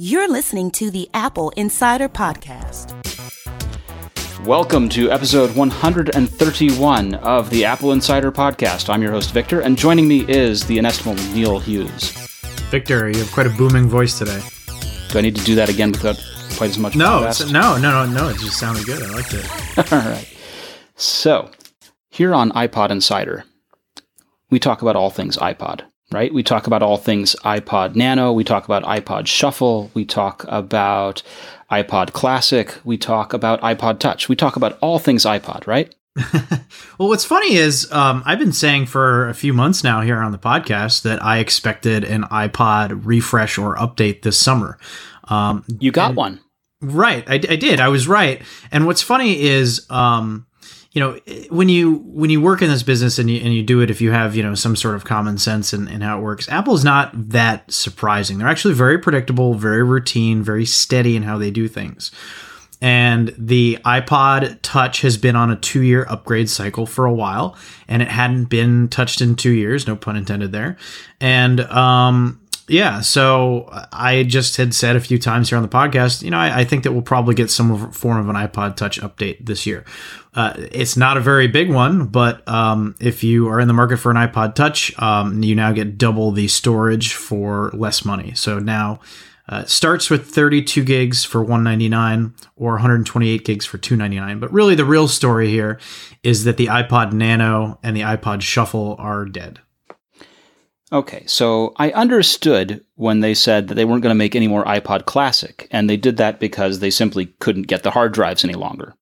You're listening to the AppleInsider Podcast. Welcome to episode 131 of the AppleInsider Podcast. I'm your host, Victor, and joining me is the inestimable Neil Hughes. Victor, you have quite a booming voice today. Do I need to do that again without quite as much? No, no, no, no, no. It just sounded good. I liked it. all right. So, here on iPod Insider, we talk about all things iPod right? We talk about all things iPod Nano. We talk about iPod Shuffle. We talk about iPod Classic. We talk about iPod Touch. We talk about all things iPod, right? well, what's funny is um, I've been saying for a few months now here on the podcast that I expected an iPod refresh or update this summer. Um, you got one. Right. I, I, did. I was right. And what's funny is um, you know when you when you work in this business and you and you do it if you have you know some sort of common sense in how it works apple's not that surprising they're actually very predictable very routine very steady in how they do things and the iPod Touch has been on a two year upgrade cycle for a while, and it hadn't been touched in two years, no pun intended there. And um, yeah, so I just had said a few times here on the podcast, you know, I, I think that we'll probably get some form of an iPod Touch update this year. Uh, it's not a very big one, but um, if you are in the market for an iPod Touch, um, you now get double the storage for less money. So now uh, starts with 32 gigs for 199 or 128 gigs for 299. But really, the real story here is that the iPod Nano and the iPod Shuffle are dead. Okay, so I understood when they said that they weren't going to make any more iPod Classic, and they did that because they simply couldn't get the hard drives any longer.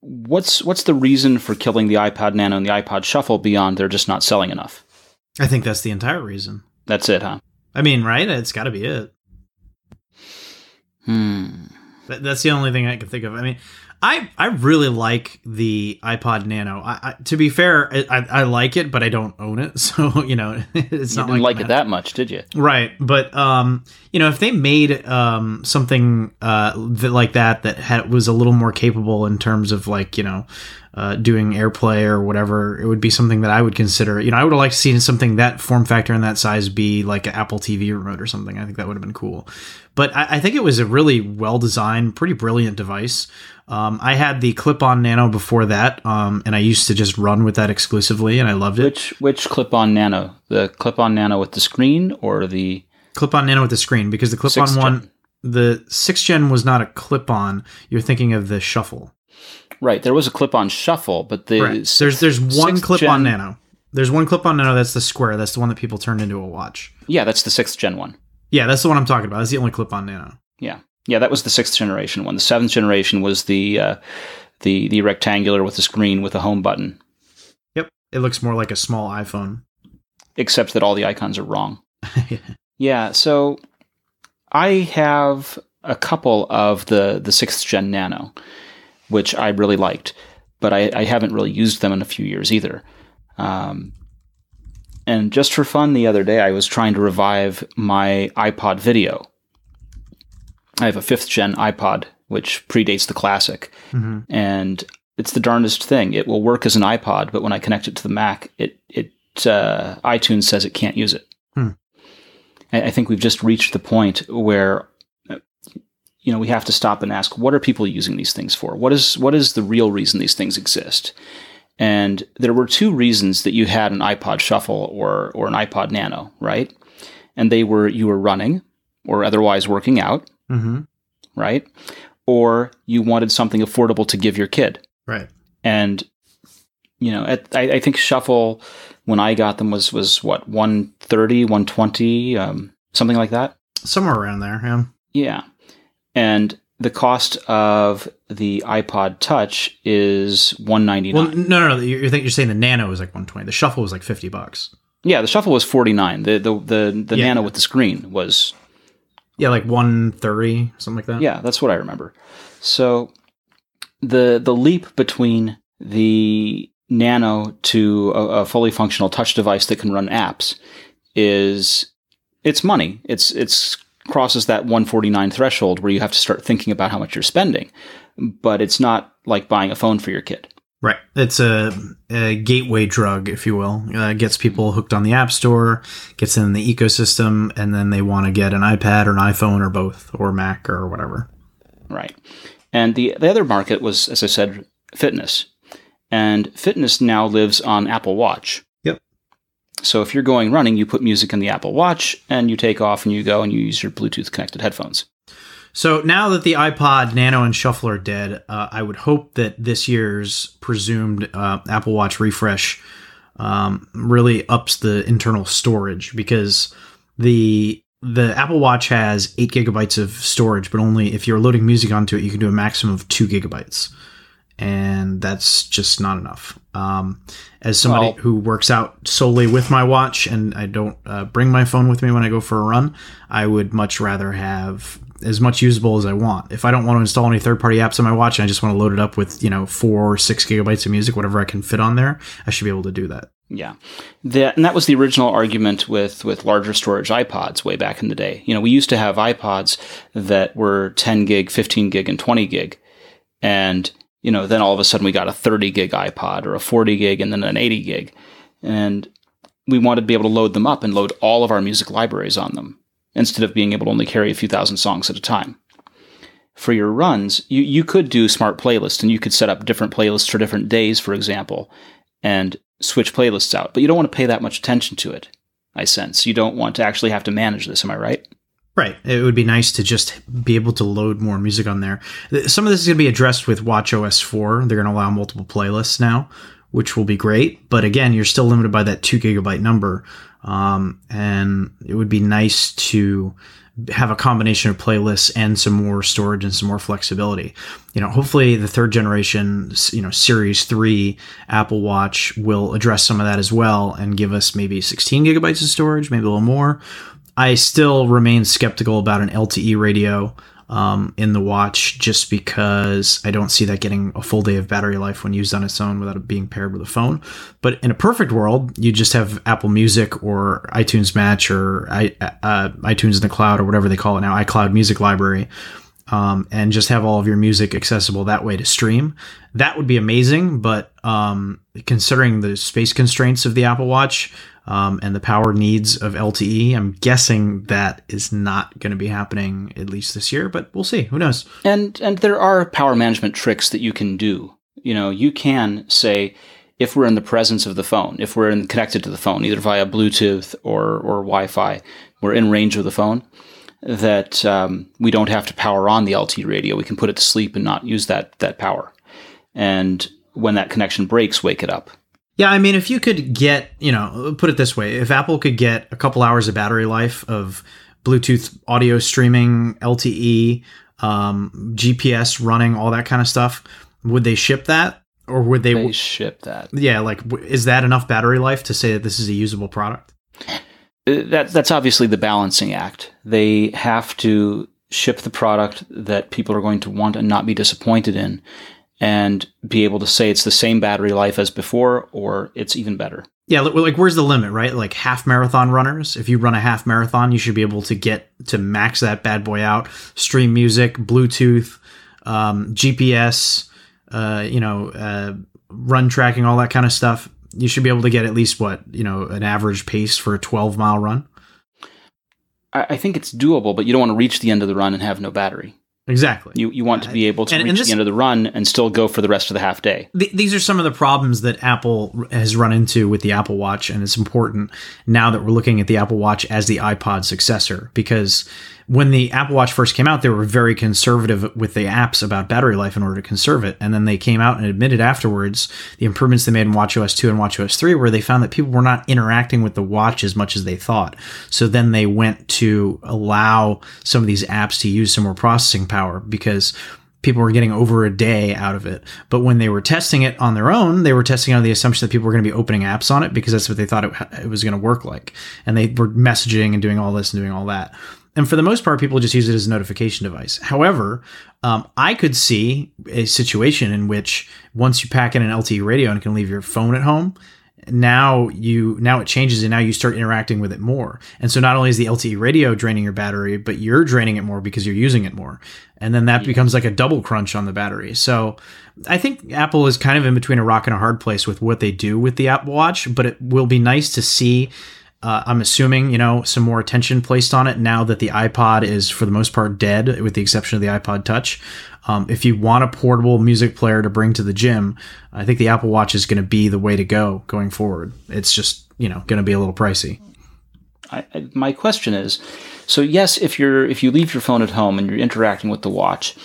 What's what's the reason for killing the iPod Nano and the iPod Shuffle beyond they're just not selling enough? I think that's the entire reason. That's it, huh? I mean, right? It's got to be it. Hmm. That's the only thing I can think of. I mean, I I really like the iPod Nano. I, I, to be fair, I, I like it, but I don't own it, so you know it's you not like, like it that much, did you? Right, but um, you know, if they made um something uh that, like that that had was a little more capable in terms of like you know uh, doing AirPlay or whatever, it would be something that I would consider. You know, I would have liked to see something that form factor and that size be like an Apple TV remote or something. I think that would have been cool. But I, I think it was a really well designed, pretty brilliant device. Um, I had the clip-on Nano before that, um, and I used to just run with that exclusively, and I loved it. Which which clip-on Nano? The clip-on Nano with the screen, or the clip-on Nano with the screen? Because the clip-on one, the sixth gen was not a clip-on. You're thinking of the Shuffle. Right. There was a clip-on Shuffle, but the right. there's there's one clip-on Nano. There's one clip-on Nano. That's the square. That's the one that people turned into a watch. Yeah, that's the sixth gen one. Yeah, that's the one I'm talking about. That's the only clip-on Nano. Yeah. Yeah, that was the sixth generation one. The seventh generation was the uh, the the rectangular with the screen with a home button. Yep, it looks more like a small iPhone, except that all the icons are wrong. yeah. yeah, so I have a couple of the the sixth gen Nano, which I really liked, but I, I haven't really used them in a few years either. Um, and just for fun, the other day I was trying to revive my iPod video I have a fifth gen iPod, which predates the classic. Mm-hmm. And it's the darndest thing. It will work as an iPod, but when I connect it to the Mac, it, it uh, iTunes says it can't use it. Hmm. I, I think we've just reached the point where you know we have to stop and ask what are people using these things for what is what is the real reason these things exist and there were two reasons that you had an iPod shuffle or or an iPod nano right and they were you were running or otherwise working out mm-hmm. right? Or you wanted something affordable to give your kid, right? And you know, at, I, I, think Shuffle when I got them was was what 130, 120, um, something like that, somewhere around there, yeah. Yeah, and the cost of the iPod Touch is one ninety nine. Well, no, no, no. You're, you're saying the Nano is like one twenty. The Shuffle was like fifty bucks. Yeah, the Shuffle was forty nine. The the the, the yeah. Nano with the screen was yeah, like 130, something like that. Yeah, that's what I remember. So the the leap between the Nano to a, a fully functional touch device that can run apps is it's money. It's it's crosses that 149 threshold where you have to start thinking about how much you're spending. But it's not like buying a phone for your kid. Right. It's a, a gateway drug, if you will. Uh, gets people hooked on the App Store, gets in the ecosystem, and then they want to get an iPad or an iPhone or both, or Mac or whatever. Right. And the, the other market was, as I said, fitness. And fitness now lives on Apple Watch. So if you're going running, you put music in the Apple Watch and you take off and you go and you use your Bluetooth connected headphones. So now that the iPod Nano and Shuffle are dead, uh, I would hope that this year's presumed uh, Apple Watch refresh um, really ups the internal storage because the the Apple Watch has eight gigabytes of storage, but only if you're loading music onto it, you can do a maximum of two gigabytes, and that's just not enough. Um, as somebody well, who works out solely with my watch and I don't uh, bring my phone with me when I go for a run, I would much rather have as much usable as I want. If I don't want to install any third party apps on my watch and I just want to load it up with, you know, four or six gigabytes of music, whatever I can fit on there, I should be able to do that. Yeah. That, and that was the original argument with, with larger storage iPods way back in the day. You know, we used to have iPods that were 10 gig, 15 gig, and 20 gig. And, you know, then all of a sudden we got a 30 gig iPod or a 40 gig and then an 80 gig. And we wanted to be able to load them up and load all of our music libraries on them instead of being able to only carry a few thousand songs at a time. For your runs, you, you could do smart playlists and you could set up different playlists for different days, for example, and switch playlists out. But you don't want to pay that much attention to it, I sense. You don't want to actually have to manage this, am I right? Right. It would be nice to just be able to load more music on there. Some of this is going to be addressed with WatchOS 4. They're going to allow multiple playlists now, which will be great. But again, you're still limited by that two gigabyte number. Um, and it would be nice to have a combination of playlists and some more storage and some more flexibility. You know, hopefully the third generation, you know, Series 3 Apple Watch will address some of that as well and give us maybe 16 gigabytes of storage, maybe a little more. I still remain skeptical about an LTE radio um, in the watch just because I don't see that getting a full day of battery life when used on its own without it being paired with a phone. But in a perfect world, you just have Apple Music or iTunes Match or I, uh, iTunes in the cloud or whatever they call it now, iCloud Music Library. Um, and just have all of your music accessible that way to stream. That would be amazing, but um, considering the space constraints of the Apple Watch, um, and the power needs of LTE. I'm guessing that is not going to be happening at least this year, but we'll see. Who knows? And and there are power management tricks that you can do. You know, you can say if we're in the presence of the phone, if we're in, connected to the phone, either via Bluetooth or or Wi-Fi, we're in range of the phone. That um, we don't have to power on the LTE radio. We can put it to sleep and not use that that power. And when that connection breaks, wake it up yeah, I mean, if you could get, you know, put it this way, if Apple could get a couple hours of battery life of Bluetooth audio streaming, LTE, um, GPS running, all that kind of stuff, would they ship that, or would they, they ship that? Yeah, like is that enough battery life to say that this is a usable product? Uh, that that's obviously the balancing act. They have to ship the product that people are going to want and not be disappointed in and be able to say it's the same battery life as before or it's even better. Yeah, like where's the limit, right? Like half marathon runners, if you run a half marathon, you should be able to get to max that bad boy out, stream music, Bluetooth, um, GPS, uh, you know, uh, run tracking, all that kind of stuff. You should be able to get at least what, you know, an average pace for a 12 mile run. I think it's doable, but you don't want to reach the end of the run and have no battery. Exactly. You you want to be uh, able to and, reach and this, the end of the run and still go for the rest of the half day. Th- these are some of the problems that Apple has run into with the Apple Watch, and it's important now that we're looking at the Apple Watch as the iPod successor because when the Apple Watch first came out, they were very conservative with the apps about battery life in order to conserve it. And then they came out and admitted afterwards the improvements they made in WatchOS 2 and WatchOS 3, where they found that people were not interacting with the watch as much as they thought. So then they went to allow some of these apps to use some more processing power because people were getting over a day out of it. But when they were testing it on their own, they were testing on the assumption that people were going to be opening apps on it because that's what they thought it, it was going to work like. And they were messaging and doing all this and doing all that. And for the most part, people just use it as a notification device. However, um, I could see a situation in which once you pack in an LTE radio and can leave your phone at home, now you now it changes and now you start interacting with it more and so not only is the lte radio draining your battery but you're draining it more because you're using it more and then that yeah. becomes like a double crunch on the battery so i think apple is kind of in between a rock and a hard place with what they do with the apple watch but it will be nice to see uh, I'm assuming, you know, some more attention placed on it now that the iPod is for the most part dead, with the exception of the iPod Touch. Um, if you want a portable music player to bring to the gym, I think the Apple Watch is going to be the way to go going forward. It's just, you know, going to be a little pricey. I, I, my question is, so yes, if you're if you leave your phone at home and you're interacting with the watch,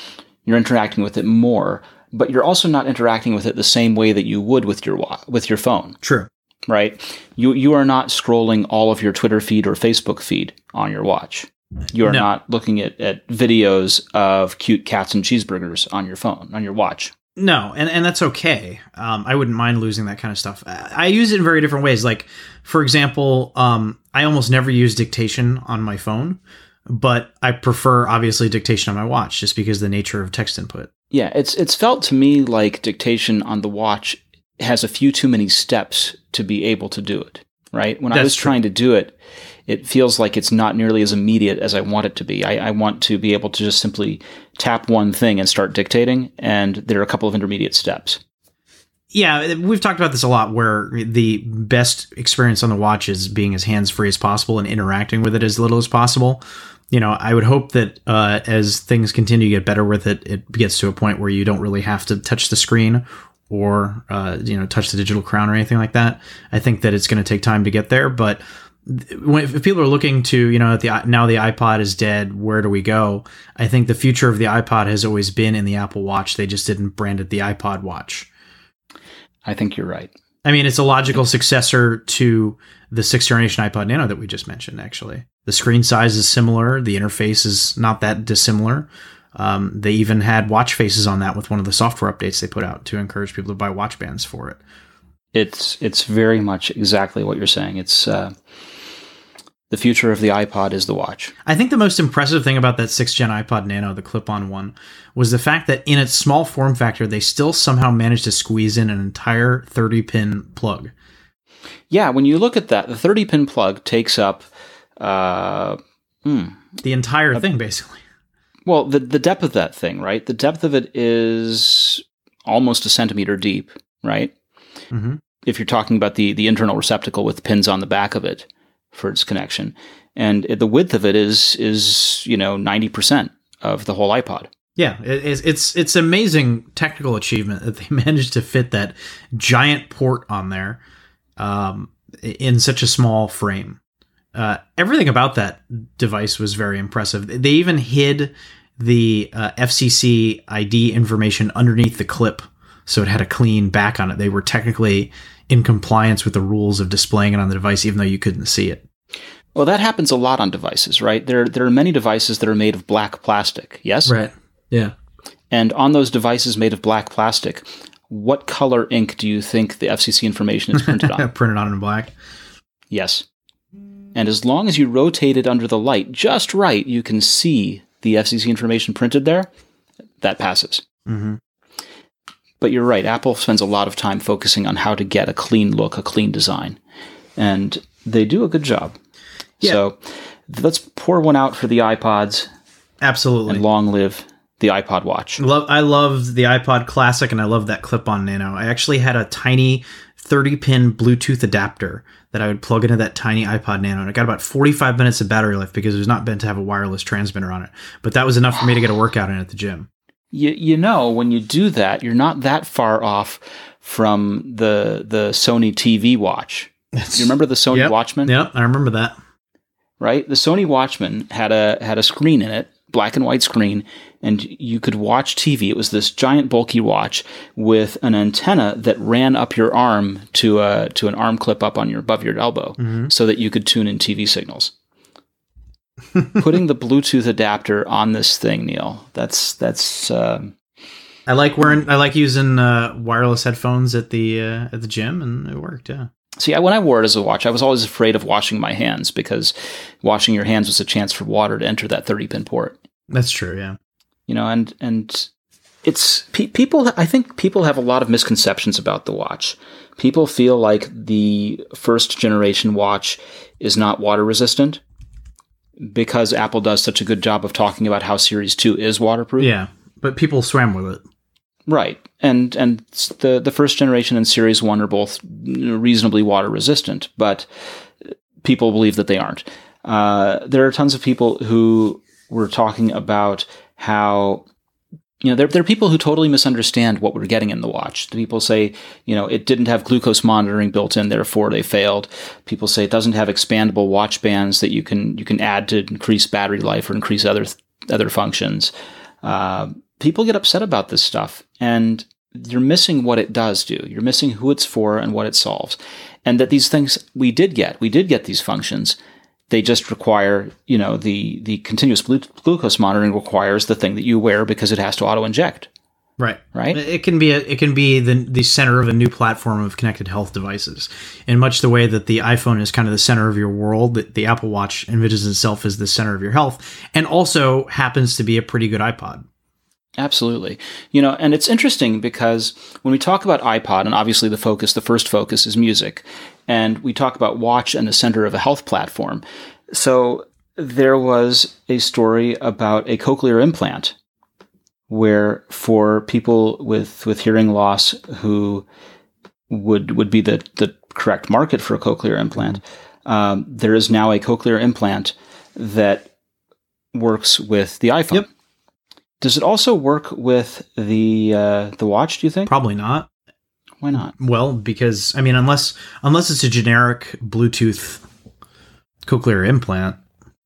you're interacting with it more, but you're also not interacting with it the same way that you would with your with your phone. True right? You you are not scrolling all of your Twitter feed or Facebook feed on your watch. You are no. not looking at, at videos of cute cats and cheeseburgers on your phone, on your watch. No, and, and that's okay. Um, I wouldn't mind losing that kind of stuff. I use it in very different ways. Like, for example, um, I almost never use dictation on my phone, but I prefer obviously dictation on my watch just because the nature of text input. Yeah, it's it's felt to me like dictation on the watch has a few too many steps to be able to do it, right? When That's I was true. trying to do it, it feels like it's not nearly as immediate as I want it to be. I, I, want to be able to just simply tap one thing and start dictating, and there are a couple of intermediate steps. Yeah, we've talked about this a lot where the best experience on the watch is being as hands free as possible and interacting with it as little as possible. You know, I would hope that uh, as things continue to get better with it, it gets to a point where you don't really have to touch the screen or uh, you know touch the digital crown or anything like that. I think that it's going to take time to get there, but when, if people are looking to you know the now the iPod is dead, where do we go? I think the future of the iPod has always been in the Apple Watch. They just didn't brand it the iPod Watch. I think you're right. I mean, it's a logical successor to the sixth generation iPod Nano that we just mentioned. Actually, the screen size is similar. The interface is not that dissimilar. Um, they even had watch faces on that with one of the software updates they put out to encourage people to buy watch bands for it. It's it's very much exactly what you're saying. It's uh, the future of the iPod is the watch. I think the most impressive thing about that sixth gen iPod Nano, the clip-on one, was the fact that in its small form factor, they still somehow managed to squeeze in an entire 30 pin plug. Yeah, when you look at that, the 30 pin plug takes up uh, hmm, the entire thing, basically. Well, the the depth of that thing, right? The depth of it is almost a centimeter deep, right? Mm-hmm. If you're talking about the the internal receptacle with pins on the back of it for its connection, and it, the width of it is is you know ninety percent of the whole iPod. Yeah, it's it's it's amazing technical achievement that they managed to fit that giant port on there um, in such a small frame. Uh, everything about that device was very impressive. They even hid the uh, FCC ID information underneath the clip, so it had a clean back on it. They were technically in compliance with the rules of displaying it on the device, even though you couldn't see it. Well, that happens a lot on devices, right? There, there are many devices that are made of black plastic. Yes. Right. Yeah. And on those devices made of black plastic, what color ink do you think the FCC information is printed on? printed on in black. Yes. And as long as you rotate it under the light just right, you can see the FCC information printed there, that passes. Mm-hmm. But you're right. Apple spends a lot of time focusing on how to get a clean look, a clean design, and they do a good job. Yeah. So let's pour one out for the iPods. Absolutely. And long live the iPod Watch. Love, I love the iPod Classic, and I love that clip-on Nano. I actually had a tiny 30-pin Bluetooth adapter that I would plug into that tiny iPod Nano. And it got about 45 minutes of battery life because it was not meant to have a wireless transmitter on it. But that was enough for me to get a workout in at the gym. You, you know, when you do that, you're not that far off from the the Sony TV watch. you remember the Sony yep, Watchman? Yep, I remember that. Right? The Sony Watchman had a had a screen in it, black and white screen, and you could watch TV. It was this giant bulky watch with an antenna that ran up your arm to a to an arm clip up on your above your elbow, mm-hmm. so that you could tune in TV signals. Putting the Bluetooth adapter on this thing, Neil. That's that's. Uh, I like wearing. I like using uh, wireless headphones at the uh, at the gym, and it worked. Yeah. See, when I wore it as a watch, I was always afraid of washing my hands because washing your hands was a chance for water to enter that 30 pin port. That's true, yeah you know, and and it's pe- people. I think people have a lot of misconceptions about the watch. People feel like the first generation watch is not water resistant because Apple does such a good job of talking about how Series Two is waterproof. Yeah, but people swam with it. Right, and and the the first generation and Series One are both reasonably water resistant, but people believe that they aren't. Uh, there are tons of people who were talking about how you know, there, there are people who totally misunderstand what we're getting in the watch. The people say, you know, it didn't have glucose monitoring built in, therefore they failed. People say it doesn't have expandable watch bands that you can you can add to increase battery life or increase other other functions. Uh, people get upset about this stuff, and you're missing what it does do. You're missing who it's for and what it solves, and that these things we did get. We did get these functions they just require, you know, the the continuous glucose monitoring requires the thing that you wear because it has to auto inject. Right. Right. It can be a, it can be the the center of a new platform of connected health devices. In much the way that the iPhone is kind of the center of your world, that the Apple Watch envisions itself as the center of your health, and also happens to be a pretty good iPod. Absolutely. You know, and it's interesting because when we talk about iPod, and obviously the focus, the first focus is music, and we talk about watch and the center of a health platform. So there was a story about a cochlear implant where for people with, with hearing loss who would would be the, the correct market for a cochlear implant, um, there is now a cochlear implant that works with the iPhone. Yep. Does it also work with the uh, the watch? Do you think? Probably not. Why not? Well, because I mean, unless unless it's a generic Bluetooth cochlear implant.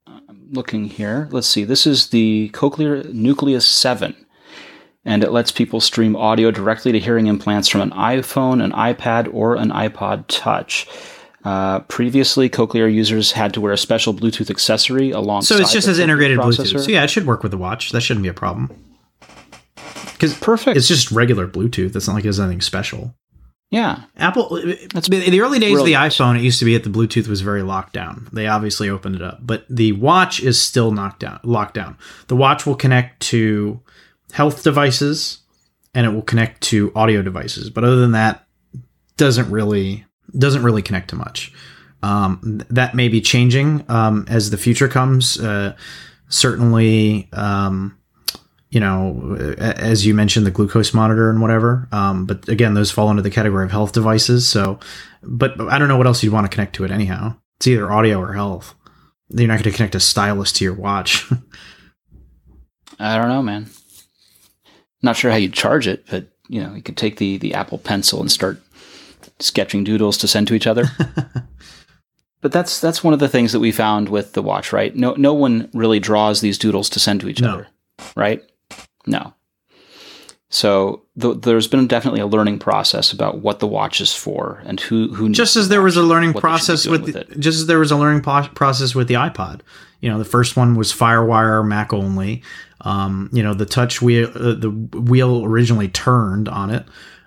I'm looking here. Let's see. This is the Cochlear Nucleus Seven, and it lets people stream audio directly to hearing implants from an iPhone, an iPad, or an iPod Touch. Uh, previously, cochlear users had to wear a special Bluetooth accessory alongside. So it's just as integrated processor. Bluetooth. So yeah, it should work with the watch. That shouldn't be a problem. Because perfect. It's just regular Bluetooth. It's not like it's anything special. Yeah, Apple. That's in the early days of the iPhone. It used to be that the Bluetooth was very locked down. They obviously opened it up, but the watch is still knocked down, locked down. The watch will connect to health devices, and it will connect to audio devices. But other than that, doesn't really doesn't really connect to much. Um, that may be changing um, as the future comes. Uh, certainly, um, you know, as you mentioned, the glucose monitor and whatever. Um, but again, those fall into the category of health devices. So, but, but I don't know what else you'd want to connect to it anyhow. It's either audio or health. You're not going to connect a stylus to your watch. I don't know, man. Not sure how you'd charge it, but you know, you could take the the Apple Pencil and start sketching doodles to send to each other. but that's that's one of the things that we found with the watch, right? No no one really draws these doodles to send to each No. other, right? No. So th- there's been definitely a learning process about what the watch is for and who who just as there was a learning what they should be process with, with the, it. just as there was a learning po- process with the iPod. You know, the first one was FireWire Mac only. Um, you know, the touch wheel, uh, the wheel originally turned on it.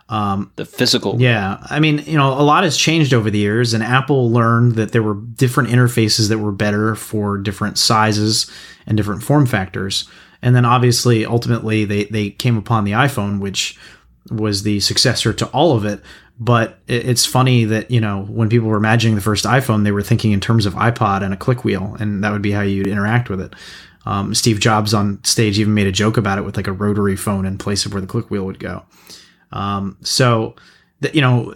Um, the physical. yeah, I mean, you know, a lot has changed over the years, and Apple learned that there were different interfaces that were better for different sizes and different form factors. And then obviously, ultimately, they they came upon the iPhone, which was the successor to all of it. But it- it's funny that you know when people were imagining the first iPhone, they were thinking in terms of iPod and a click wheel, and that would be how you'd interact with it. Um, Steve Jobs on stage even made a joke about it with like a rotary phone in place of where the click wheel would go. Um, so, the, you know,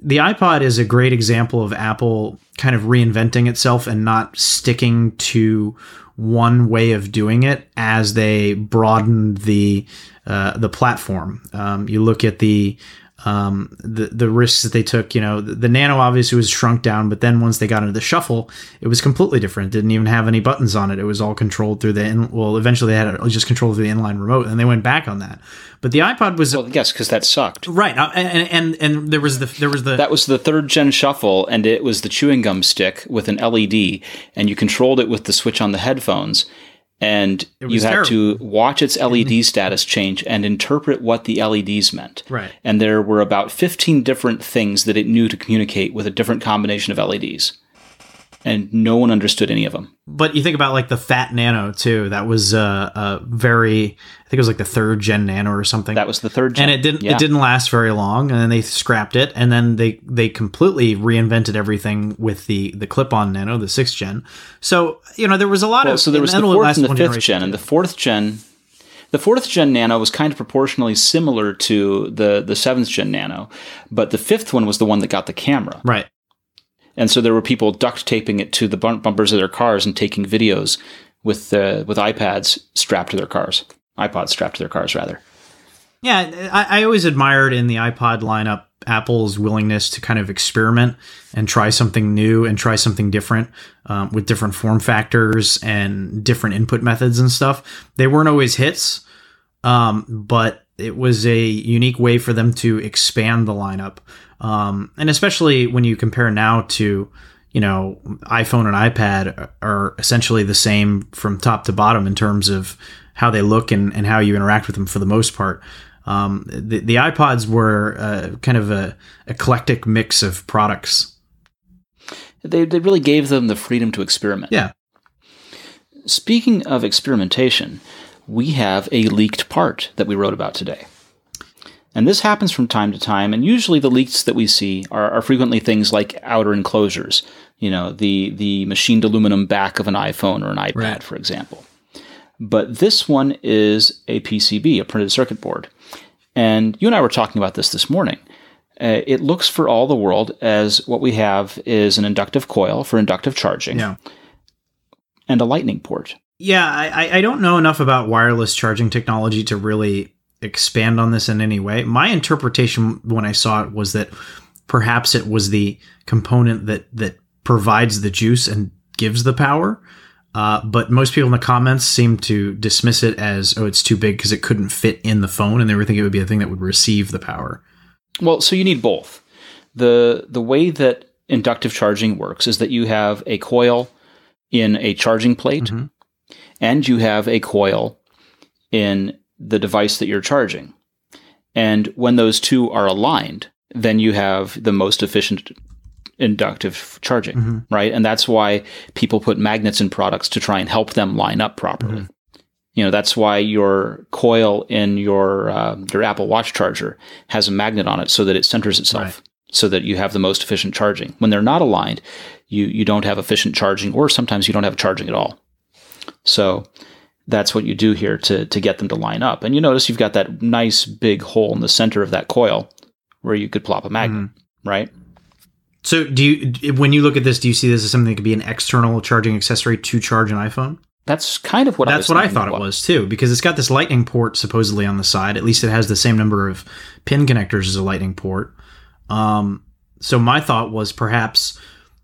the iPod is a great example of Apple kind of reinventing itself and not sticking to one way of doing it as they broadened the uh, the platform. Um, you look at the um, the the risks that they took. You know, the, the Nano obviously was shrunk down, but then once they got into the Shuffle, it was completely different. It didn't even have any buttons on it. It was all controlled through the in, well. Eventually, they had it just controlled through the inline remote, and they went back on that. But the iPod was Well, yes, because that sucked. right, uh, and, and and there was the there was the That was the third gen shuffle, and it was the chewing gum stick with an LED, and you controlled it with the switch on the headphones. And you had to watch its LED status change and interpret what the LEDs meant. Right. And there were about 15 different things that it knew to communicate with a different combination of LEDs. And no one understood any of them. But you think about like the Fat Nano too. That was uh, a very, I think it was like the third gen Nano or something. That was the third gen, and it didn't Yeah. it didn't last very long, and then they scrapped it, and then they they completely reinvented everything with the the clip on Nano, the sixth gen. So you know there was a lot Well, of so there was the and then it fourth and the fifth gen, and the fourth gen. The fourth gen Nano was kind of proportionally similar to the the seventh gen Nano, but the fifth one was the one that got the camera. right. And so there were people duct taping it to the bumpers of their cars and taking videos with uh, with iPads strapped to their cars, iPods strapped to their cars rather. Yeah, I, I always admired in the iPod lineup Apple's willingness to kind of experiment and try something new and try something different um, with different form factors and different input methods and stuff. They weren't always hits, um, but it was a unique way for them to expand the lineup. Um, and especially when you compare now to, you know, iPhone and iPad are essentially the same from top to bottom in terms of how they look and, and how you interact with them for the most part. Um, the, the iPods were uh, kind of a eclectic mix of products. They they really gave them the freedom to experiment. Yeah. Speaking of experimentation, we have a leaked part that we wrote about today. And this happens from time to time, and usually the leaks that we see are, are frequently things like outer enclosures, you know, the, the machined aluminum back of an iPhone or an iPad, Right. for example. But this one is a PCB, a printed circuit board. And you and I were talking about this this morning. Uh, it looks for all the world as what we have is an inductive coil for inductive charging Yeah. and a lightning port. Yeah, I, I- I don't know enough about wireless charging technology to really expand on this in any way. My interpretation when I saw it was that perhaps it was the component that that provides the juice and gives the power. Uh, but most people in the comments seem to dismiss it as, oh, it's too big because it couldn't fit in the phone, and they were thinking it would be a thing that would receive the power. Well, so you need both. The the way that inductive charging works is that you have a coil in a charging plate Mhm. and you have a coil in the device that you're charging. And when those two are aligned, then you have the most efficient inductive charging, Mhm. right? And that's why people put magnets in products to try and help them line up properly. You know, that's why your coil in your uh, your Apple Watch charger has a magnet on it so that it centers itself, Right. so that you have the most efficient charging. When they're not aligned, you you don't have efficient charging, or sometimes you don't have charging at all. So that's what you do here to to get them to line up. And you notice you've got that nice big hole in the center of that coil where you could plop a magnet, right? So, do you, when you look at this, do you see this as something that could be an external charging accessory to charge an iPhone? That's kind of what I That's was what I thought as it was too, because it's got this lightning port supposedly on the side. At least it has the same number of pin connectors as a lightning port. Um, so my thought was perhaps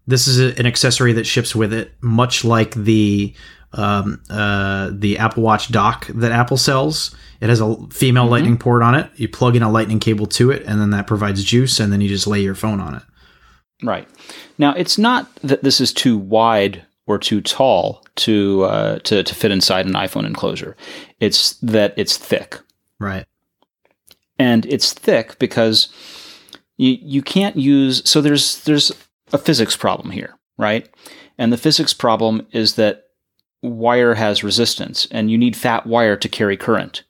this is a, an accessory that ships with it, much like the um, uh, the Apple Watch dock that Apple sells. It has a female lightning port on it. You plug in a lightning cable to it, and then that provides juice, and then you just lay your phone on it. Right. Now, it's not that this is too wide or too tall to uh, to to fit inside an iPhone enclosure. It's that it's thick, Right. and it's thick because you you can't use. So there's there's a physics problem here, right? And the physics problem is that wire has resistance, and you need fat wire to carry current.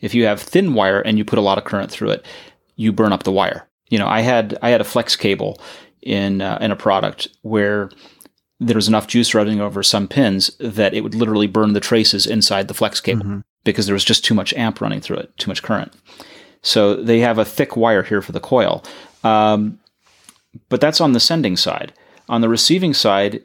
If you have thin wire and you put a lot of current through it, you burn up the wire. You know, I had I had a flex cable in uh, in a product where there was enough juice running over some pins that it would literally burn the traces inside the flex cable Mhm. because there was just too much amp running through it, too much current. So they have a thick wire here for the coil, um, but that's on the sending side. On the receiving side,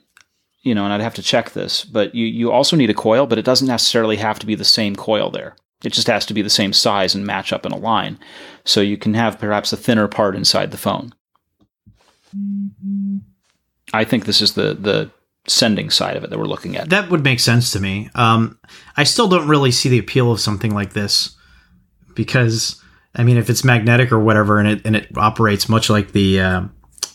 you know, and I'd have to check this, but you you also need a coil, but it doesn't necessarily have to be the same coil there. It just has to be the same size and match up in a line. So you can have perhaps a thinner part inside the phone. I think this is the the sending side of it that we're looking at. That would make sense to me. Um, I still don't really see the appeal of something like this because, I mean, if it's magnetic or whatever, and it and it operates much like the uh,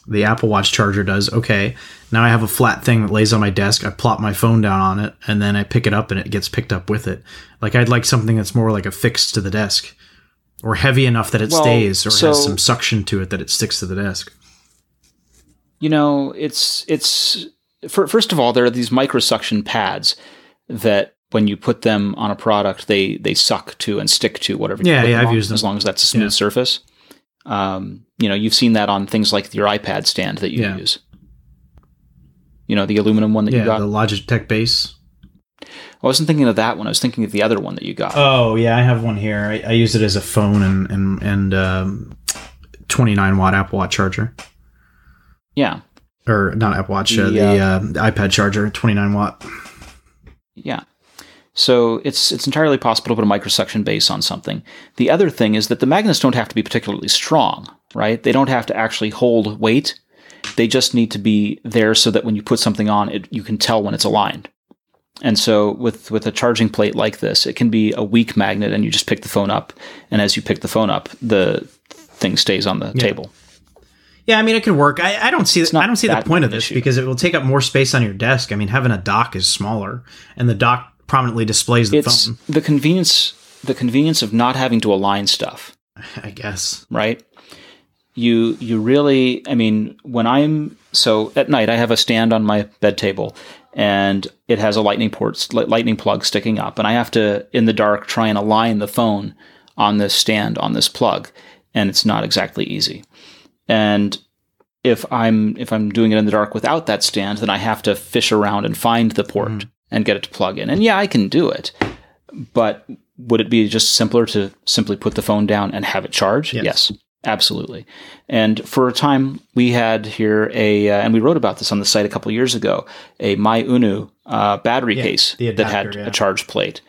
the Apple Watch charger does, okay. Now I have a flat thing that lays on my desk. I plop my phone down on it, and then I pick it up, and it gets picked up with it. Like I'd like something that's more like affixed to the desk, or heavy enough that it Well, stays, or so- has some suction to it that it sticks to the desk. you know, it's it's for, first of all, there are these microsuction pads that when you put them on a product, they they suck to and stick to whatever. Yeah, yeah, I've on, used them as long as that's a smooth Yeah. surface. Um, you know, you've seen that on things like your iPad stand that you Yeah. use. You know, the aluminum one that you got. the Logitech base. I wasn't thinking of that one. I was thinking of the other one that you got. Oh yeah, I have one here. I, I use it as a phone and and and um, 29 watt Apple Watch charger, yeah, or not Apple Watch, uh, The, the uh, iPad charger, 29 watt. yeah. So it's it's entirely possible to put a microsuction base on something. The other thing is that the magnets don't have to be particularly strong, right? They don't have to actually hold weight. They just need to be there so that when you put something on, it you can tell when it's aligned. And so with with a charging plate like this, it can be a weak magnet, and you just pick the phone up, and as you pick the phone up, the thing stays on the table. Yeah, I mean it could work. I, I don't see I don't see the point of this issue. because it will take up more space on your desk. I mean, having a dock is smaller, and the dock prominently displays the It's phone. the convenience the convenience of not having to align stuff. I guess. right? You you really I mean when I'm so at night I have a stand on my bed table and it has a lightning port lightning plug sticking up and I have to in the dark try and align the phone on this stand on this plug and it's not exactly easy. And if I'm if I'm doing it in the dark without that stand then I have to fish around and find the port mm-hmm. and get it to plug in. And yeah, I can do it. But would it be just simpler to simply put the phone down and have it charge? Yes. yes. Absolutely. And for a time, we had here a, uh, and we wrote about this on the site a couple of years ago, a My Unu uh, battery Yeah, case the that had yeah. a charge plate.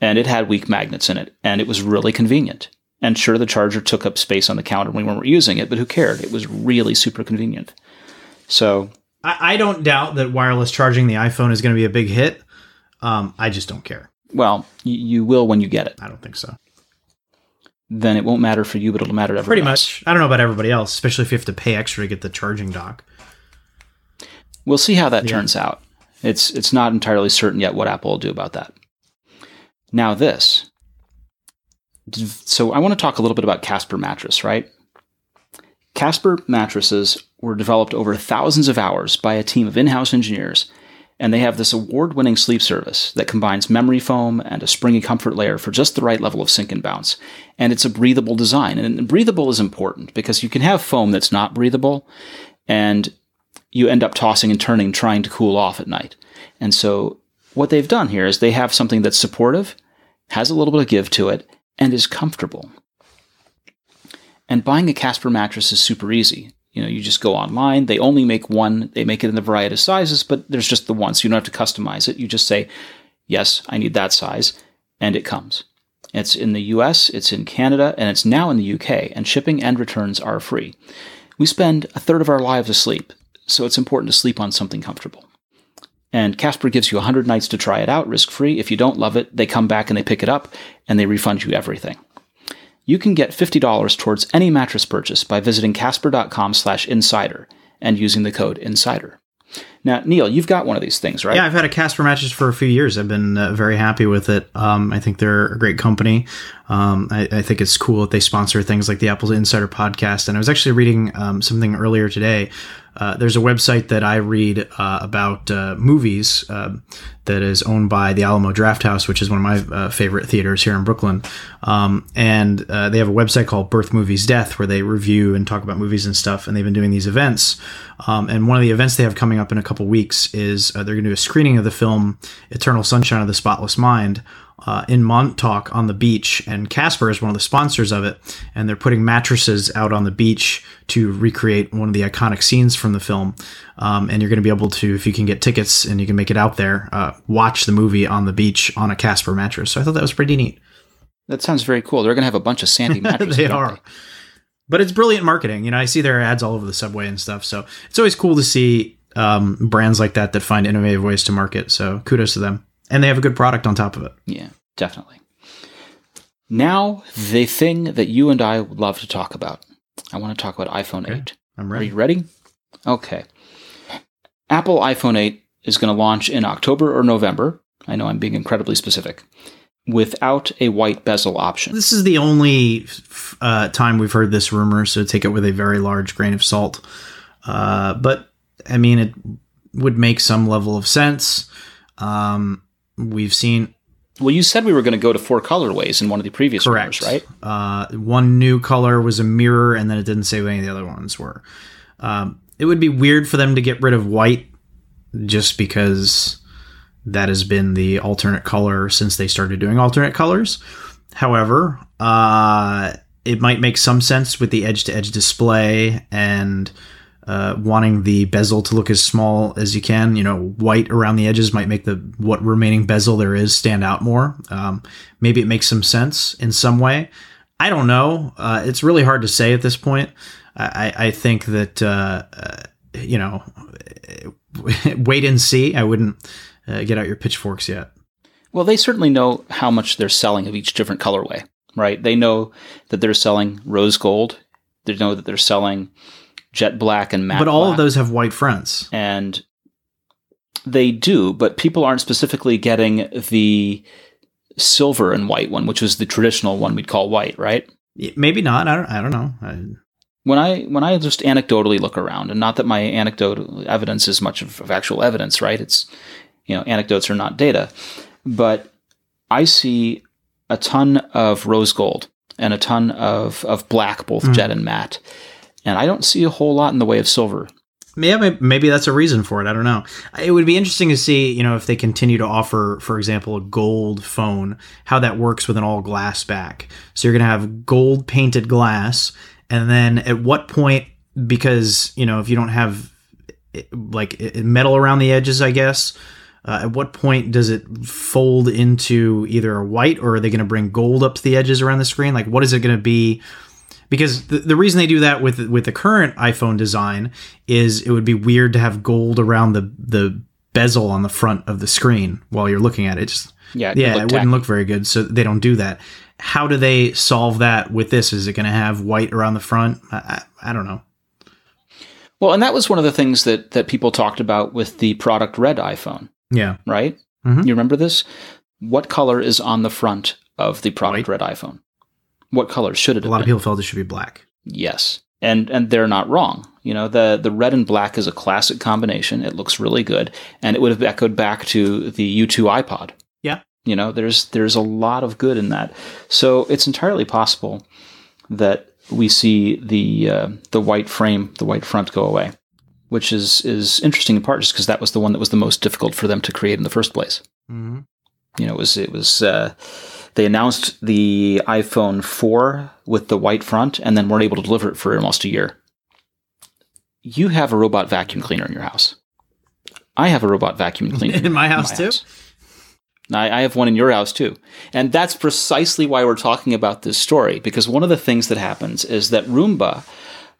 And it had weak magnets in it. And it was really convenient. And sure, the charger took up space on the counter when we weren't using it, but who cared? It was really super convenient. So, I, I don't doubt that wireless charging the iPhone is going to be a big hit. Um, I just don't care. well, you will when you get it. I don't think so. Then it won't matter for you, but it'll matter to Pretty else. much. I don't know about everybody else, especially if you have to pay extra to get the charging dock. We'll see how that turns out. It's it's not entirely certain yet what Apple will do about that. Now this. So I want to talk a little bit about Casper mattress, right? Casper mattresses were developed over thousands of hours by a team of in-house engineers, and they have this award-winning sleep service that combines memory foam and a springy comfort layer for just the right level of sink and bounce. And it's a breathable design, and breathable is important because you can have foam that's not breathable, and you end up tossing and turning trying to cool off at night. And so what they've done here is they have something that's supportive, has a little bit of give to it, and is comfortable. And buying a Casper mattress is super easy. You know, you just go online. They only make one. They make it in the variety of sizes, but there's just the one, so you don't have to customize it. You just say, "Yes, I need that size," and it comes. It's in the US, it's in Canada, and it's now in the UK, and shipping and returns are free. We spend a third of our lives asleep, so it's important to sleep on something comfortable. And Casper gives you 100 nights to try it out risk free. If you don't love it, they come back and they pick it up and they refund you everything. You can get $50 towards any mattress purchase by visiting casper.com slash insider and using the code insider. Now, Neil, you've got one of these things, right? Yeah, I've had a Casper mattress for a few years. I've been uh, very happy with it. Um, I think they're a great company. Um, I, I think it's cool that they sponsor things like the AppleInsider podcast. And I was actually reading um, something earlier today. Uh, there's a website that I read uh, about uh, movies uh, that is owned by the Alamo Drafthouse, which is one of my uh, favorite theaters here in Brooklyn. Um, and uh, they have a website called Birth Movies Death where they review and talk about movies and stuff. And they've been doing these events. Um, and one of the events they have coming up in a couple weeks is they're going to do a screening of the film Eternal Sunshine of the Spotless Mind uh, in Montauk on the beach, and Casper is one of the sponsors of it. And they're putting mattresses out on the beach to recreate one of the iconic scenes from the film. Um, and you're going to be able to, if you can get tickets and you can make it out there, uh, watch the movie on the beach on a Casper mattress. So I thought that was pretty neat. That sounds very cool. They're going to have a bunch of Sandy mattresses. they are. But it's brilliant marketing. You know, I see their ads all over the subway and stuff. So it's always cool to see um, brands like that that find innovative ways to market. So kudos to them. And they have a good product on top of it. Yeah, definitely. Now, the thing that you and I would love to talk about. I want to talk about iPhone Okay. 8. I'm ready. Are you ready? Okay. Apple iPhone 8 is going to launch in October or November. I know I'm being incredibly specific. Without a white bezel option. This is the only uh, time we've heard this rumor, so take it with a very large grain of salt. Uh, but I mean, it would make some level of sense. Um, we've seen well, you said we were going to go to four colorways in one of the previous correct, rumors, right? Uh, one new color was a mirror, and then it didn't say what any of the other ones were. Um, it would be weird for them to get rid of white just because that has been the alternate color since they started doing alternate colors. However, uh, it might make some sense with the edge to edge display and uh, wanting the bezel to look as small as you can. You know, white around the edges might make the what remaining bezel there is stand out more. Um, maybe it makes some sense in some way. I don't know. Uh, it's really hard to say at this point. I, I think that uh, uh you know, wait and see. I wouldn't uh, get out your pitchforks yet. Well, they certainly know how much they're selling of each different colorway, right? They know that they're selling rose gold. They know that they're selling jet black and matte. But all black. of those have white fronts, and they do. But people aren't specifically getting the silver and white one, which was the traditional one we'd call white, right? Maybe not. I don't. I don't know. I, when I when I just anecdotally look around, and not that my anecdotal evidence is much of, of actual evidence, right? It's you know anecdotes are not data, but I see a ton of rose gold and a ton of of black, both mm. jet and matte and I don't see a whole lot in the way of silver. Yeah, maybe that's a reason for it. I don't know. It would be interesting to see, you know, if they continue to offer, for example, a gold phone, how that works with an all glass back. So you're going to have gold painted glass, and then at what point, because you know, if you don't have eh, like eh, eh, metal around the edges, I guess. Uh, at what point does it fold into either a white or are they going to bring gold up to the edges around the screen? Like, what is it going to be? Because the, the reason they do that with with the current iPhone design is it would be weird to have gold around the the bezel on the front of the screen while you're looking at it. Just yeah, it yeah, it wouldn't look very good. So they don't do that. How do they solve that with this? Is it going to have white around the front? I, I, I don't know. Well, and that was one of the things that that people talked about with the product red iPhone. Yeah. Right. Mm-hmm. You remember this? What color is on the front of the product white. red iPhone? What color should it? Be? A lot been? of people felt it should be black. Yes, and and they're not wrong. You know, the the red and black is a classic combination. It looks really good, and it would have echoed back to the U2 iPod. Yeah, you know, there's there's a lot of good in that. So it's entirely possible that we see the uh, the white frame, the white front go away, which is is interesting in part just because that was the one that was the most difficult for them to create in the first place. Mm-hmm. You know, it was it was. Uh, they announced the iPhone 4 with the white front and then weren't able to deliver it for almost a year. You have a robot vacuum cleaner in your house. I have a robot vacuum cleaner in my house in my too. House. I, have one in your house too. And that's precisely why we're talking about this story, because one of the things that happens is that Roomba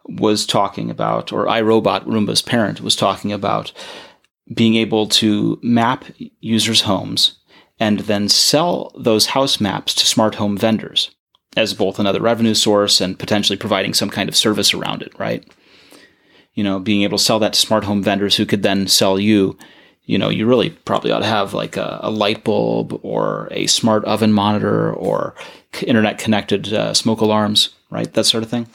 was talking about, or iRobot, Roomba's parent, was talking about being able to map users' homes and then sell those house maps to smart home vendors as both another revenue source and potentially providing some kind of service around it, right? You know, being able to sell that to smart home vendors who could then sell you, you know, you really probably ought to have like a, a light bulb or a smart oven monitor or internet connected uh, smoke alarms, right? That sort of thing.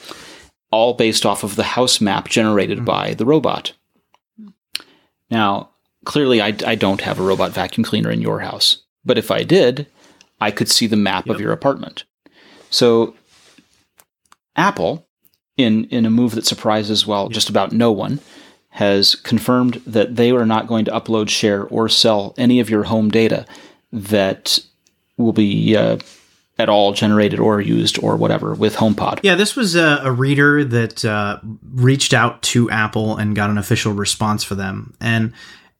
All based off of the house map generated mm-hmm. by the robot. Now, clearly, I, I don't have a robot vacuum cleaner in your house. But if I did, I could see the map yep. of your apartment. So Apple, in in a move that surprises well yep. just about no one, has confirmed that they are not going to upload, share, or sell any of your home data that will be uh, at all generated or used or whatever with HomePod. Yeah, this was a, a reader that uh, reached out to Apple and got an official response for them, and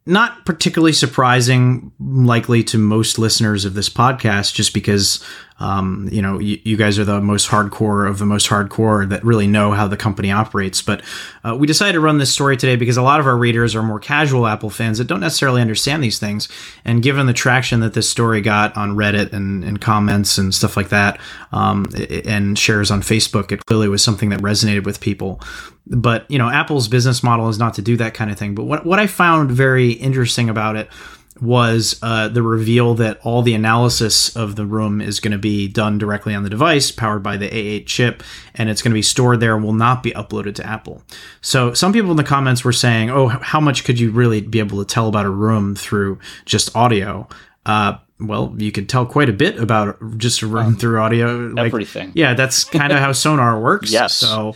not particularly surprising, likely to most listeners of this podcast, just because um, you know you, you, guys are the most hardcore of the most hardcore that really know how the company operates. But uh, we decided to run this story today because a lot of our readers are more casual Apple fans that don't necessarily understand these things. And given the traction that this story got on Reddit and, and comments and stuff like that, um, and shares on Facebook, it clearly was something that resonated with people but you know apple's business model is not to do that kind of thing but what, what i found very interesting about it was uh, the reveal that all the analysis of the room is going to be done directly on the device, powered by the A8 chip, and it's going to be stored there and will not be uploaded to Apple. So some people in the comments were saying, "Oh, how much could you really be able to tell about a room through just audio?" Uh, well, you could tell quite a bit about just a room um, through audio. Like, everything. Yeah, that's kind of how sonar works. Yes. So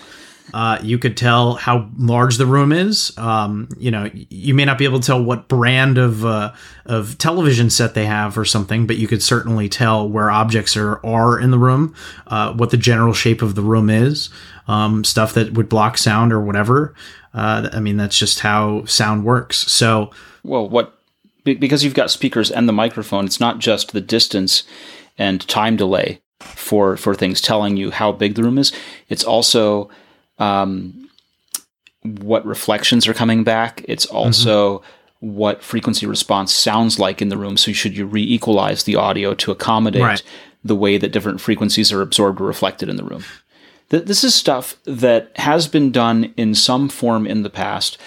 uh, you could tell how large the room is. Um, you know, you may not be able to tell what brand of uh, of television set they have or something, but you could certainly tell where objects are are in the room, uh, what the general shape of the room is, um, stuff that would block sound or whatever. Uh, I mean, that's just how sound works. So, well, what because you've got speakers and the microphone, it's not just the distance and time delay for for things telling you how big the room is. It's also um, what reflections are coming back. It's mm-hmm. also mm-hmm. what frequency response sounds like in the room. So should you re-equalize the audio to accommodate right. the way that different frequencies are absorbed or reflected in the room? Th- this is stuff that has been done in some form in the past,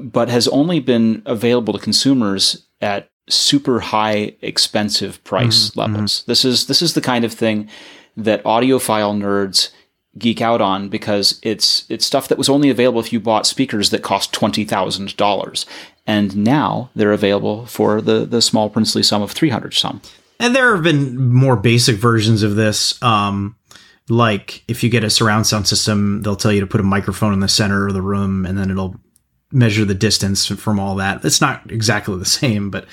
but has only been available to consumers at super high expensive price mm-hmm. levels. Mm-hmm. This is this is the kind of thing that audiophile nerds geek out on because it's it's stuff that was only available if you bought speakers that cost twenty thousand dollars, and now they're available for the the small princely sum of three hundred some. And there have been more basic versions of this. Um, like if you get a surround sound system, they'll tell you to put a microphone in the center of the room, and then it'll measure the distance from all that. It's not exactly the same, but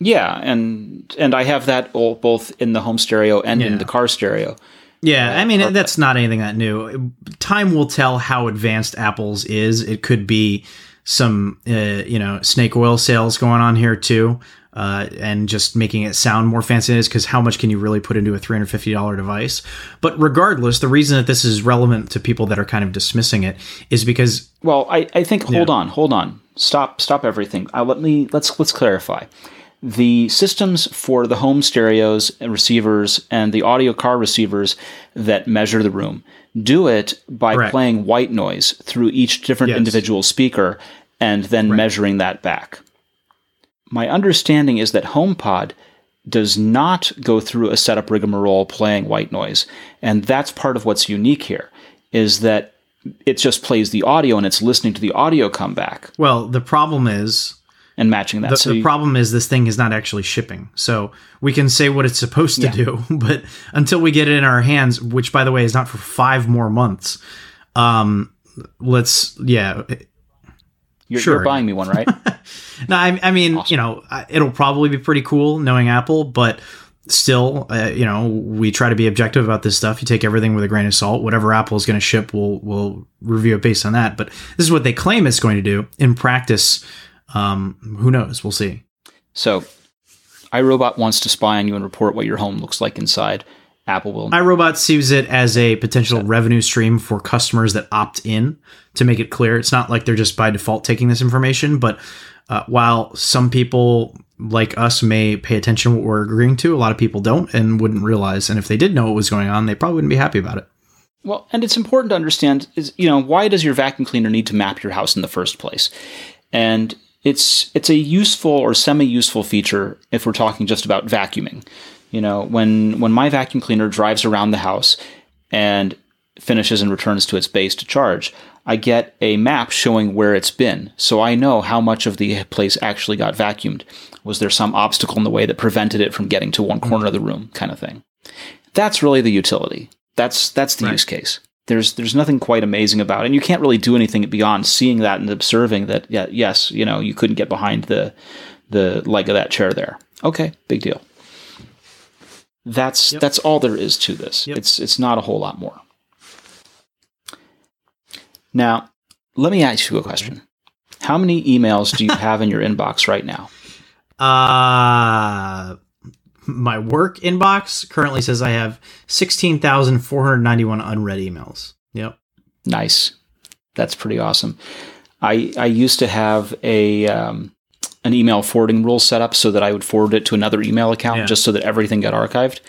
yeah, and and I have that both in the home stereo and yeah. in the car stereo. Yeah, I mean that's not anything that new. Time will tell how advanced Apple's is. It could be some uh, you know snake oil sales going on here too, uh, and just making it sound more fancy is. Because how much can you really put into a three hundred fifty dollar device? But regardless, the reason that this is relevant to people that are kind of dismissing it is because well, I, I think hold yeah. on, hold on, stop, stop everything. Uh, let me let's let's clarify the systems for the home stereos and receivers and the audio car receivers that measure the room do it by right. playing white noise through each different yes. individual speaker and then right. measuring that back. My understanding is that HomePod does not go through a setup rigmarole playing white noise, and that's part of what's unique here is that it just plays the audio and it's listening to the audio come back. Well, the problem is and matching that. The, so the you, problem is this thing is not actually shipping. So we can say what it's supposed to yeah. do, but until we get it in our hands, which by the way is not for five more months, um, let's yeah. You're, sure. you're buying me one, right? no, I, I mean, awesome. you know, it'll probably be pretty cool knowing Apple, but still, uh, you know, we try to be objective about this stuff. You take everything with a grain of salt. Whatever Apple is going to ship, we'll we'll review it based on that. But this is what they claim it's going to do. In practice, um, who knows? We'll see. So, iRobot wants to spy on you and report what your home looks like inside. Apple will. iRobot sees it as a potential revenue stream for customers that opt in. To make it clear, it's not like they're just by default taking this information, but uh, while some people like us may pay attention to what we're agreeing to, a lot of people don't and wouldn't realize. And if they did know what was going on, they probably wouldn't be happy about it. Well, and it's important to understand is you know why does your vacuum cleaner need to map your house in the first place? And it's it's a useful or semi-useful feature if we're talking just about vacuuming. You know, when when my vacuum cleaner drives around the house and finishes and returns to its base to charge, I get a map showing where it's been, so I know how much of the place actually got vacuumed. Was there some obstacle in the way that prevented it from getting to one corner hmm. of the room, kind of thing? That's really the utility. That's that's the right. use case there's there's nothing quite amazing about it. And you can't really do anything beyond seeing that and observing that yeah, yes, you know, you couldn't get behind the the leg of that chair there. Okay, big deal. That's yep. that's all there is to this. Yep. It's it's not a whole lot more. Now, let me ask you a question. How many emails do you have in your inbox right now? Uh my work inbox currently says I have 16,491 unread emails. Yep. Nice. That's pretty awesome. I I used to have a um, an email forwarding rule set up so that I would forward it to another email account yeah. just so that everything got archived.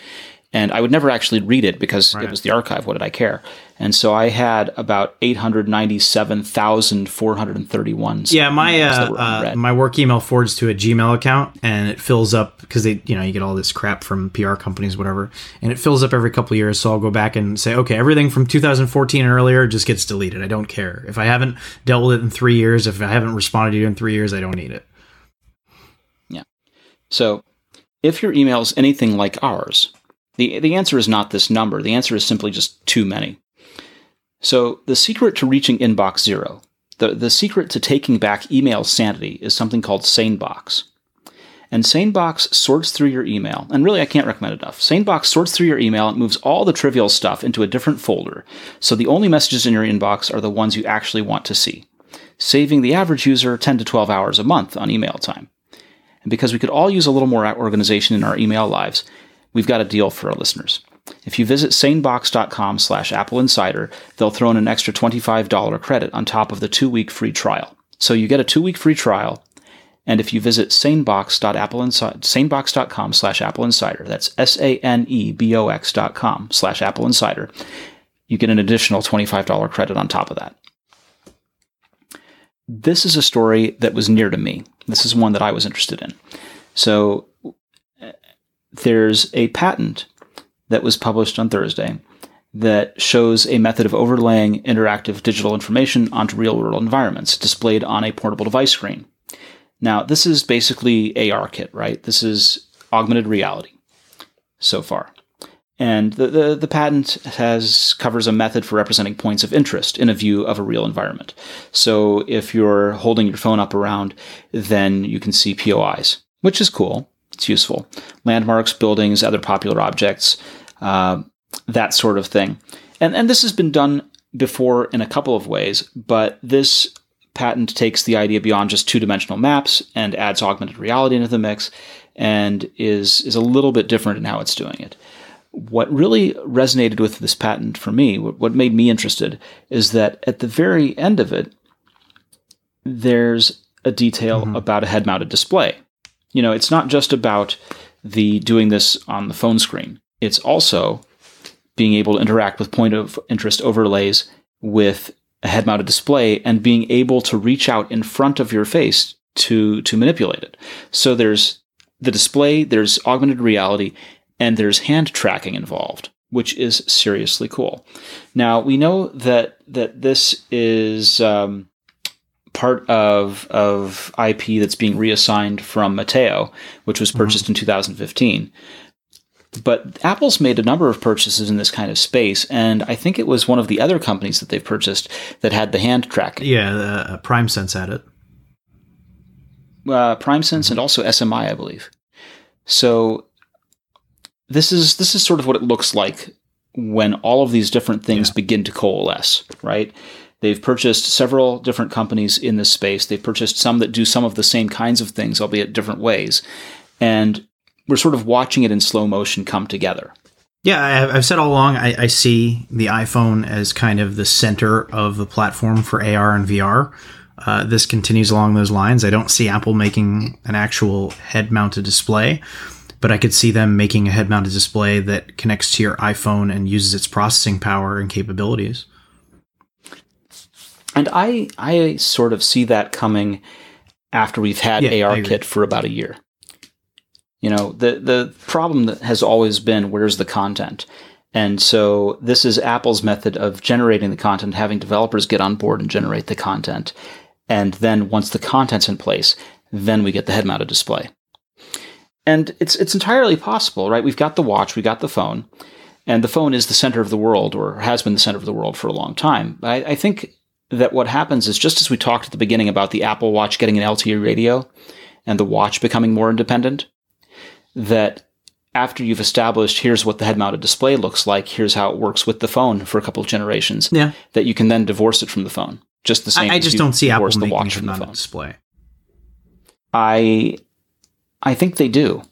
And I would never actually read it because right. it was the archive. What did I care? And so I had about eight hundred ninety-seven thousand four hundred thirty-one. Yeah, my uh, uh, my work email forwards to a Gmail account, and it fills up because they, you know, you get all this crap from PR companies, whatever, and it fills up every couple years. So I'll go back and say, okay, everything from 2014 and earlier just gets deleted. I don't care if I haven't dealt with it in three years. If I haven't responded to you in three years, I don't need it. Yeah. So if your email is anything like ours, the the answer is not this number. The answer is simply just too many. So, the secret to reaching inbox zero, the, the secret to taking back email sanity is something called SaneBox. And SaneBox sorts through your email, and really I can't recommend enough. SaneBox sorts through your email and moves all the trivial stuff into a different folder, so the only messages in your inbox are the ones you actually want to see, saving the average user 10 to 12 hours a month on email time. And because we could all use a little more organization in our email lives, we've got a deal for our listeners. If you visit sanebox.com slash AppleInsider, they'll throw in an extra $25 credit on top of the two-week free trial. So you get a two-week free trial, and if you visit sanebox.com slash AppleInsider, that's S-A-N-E-B-O-X dot com slash AppleInsider, you get an additional $25 credit on top of that. This is a story that was near to me. This is one that I was interested in. So there's a patent that was published on Thursday that shows a method of overlaying interactive digital information onto real world environments displayed on a portable device screen. Now, this is basically ARKit, right? This is augmented reality so far. And the, the, the, patent has covers a method for representing points of interest in a view of a real environment. So if you're holding your phone up around, then you can see POIs, which is cool. It's useful. Landmarks, buildings, other popular objects, uh, that sort of thing. And, and this has been done before in a couple of ways, but this patent takes the idea beyond just two dimensional maps and adds augmented reality into the mix and is, is a little bit different in how it's doing it. What really resonated with this patent for me, what made me interested, is that at the very end of it, there's a detail mm-hmm. about a head mounted display. You know, it's not just about the doing this on the phone screen it's also being able to interact with point of interest overlays with a head mounted display and being able to reach out in front of your face to, to manipulate it. So there's the display, there's augmented reality, and there's hand tracking involved, which is seriously cool. Now we know that that this is um, part of of IP that's being reassigned from Metaio, which was purchased mm-hmm. in 2015. But Apple's made a number of purchases in this kind of space, and I think it was one of the other companies that they've purchased that had the hand tracking. Yeah, uh, PrimeSense had it. Uh, PrimeSense and also SMI, I believe. So this is this is sort of what it looks like when all of these different things yeah. begin to coalesce, right? They've purchased several different companies in this space. They've purchased some that do some of the same kinds of things, albeit different ways. And we're sort of watching it in slow motion come together. Yeah, I've said all along, I, I, see the iPhone as kind of the center of the platform for AR and VR. Uh, this continues along those lines. I don't see Apple making an actual head mounted display, but I could see them making a head mounted display that connects to your iPhone and uses its processing power and capabilities. And I, I sort of see that coming after we've had yeah, ARKit for about a year. You know, the the problem that has always been where's the content? And so this is Apple's method of generating the content, having developers get on board and generate the content. And then once the content's in place, then we get the head mounted display. And it's it's entirely possible, right? We've got the watch, we got the phone, and the phone is the center of the world, or has been the center of the world for a long time. I, I think that what happens is just as we talked at the beginning about the Apple Watch getting an LTE radio and the watch becoming more independent, that after you've established here's what the head mounted display looks like, here's how it works with the phone for a couple of generations, yeah. that you can then divorce it from the phone. Just the same. I, I just don't see Apple the making watch from the phone. display. I I think they do.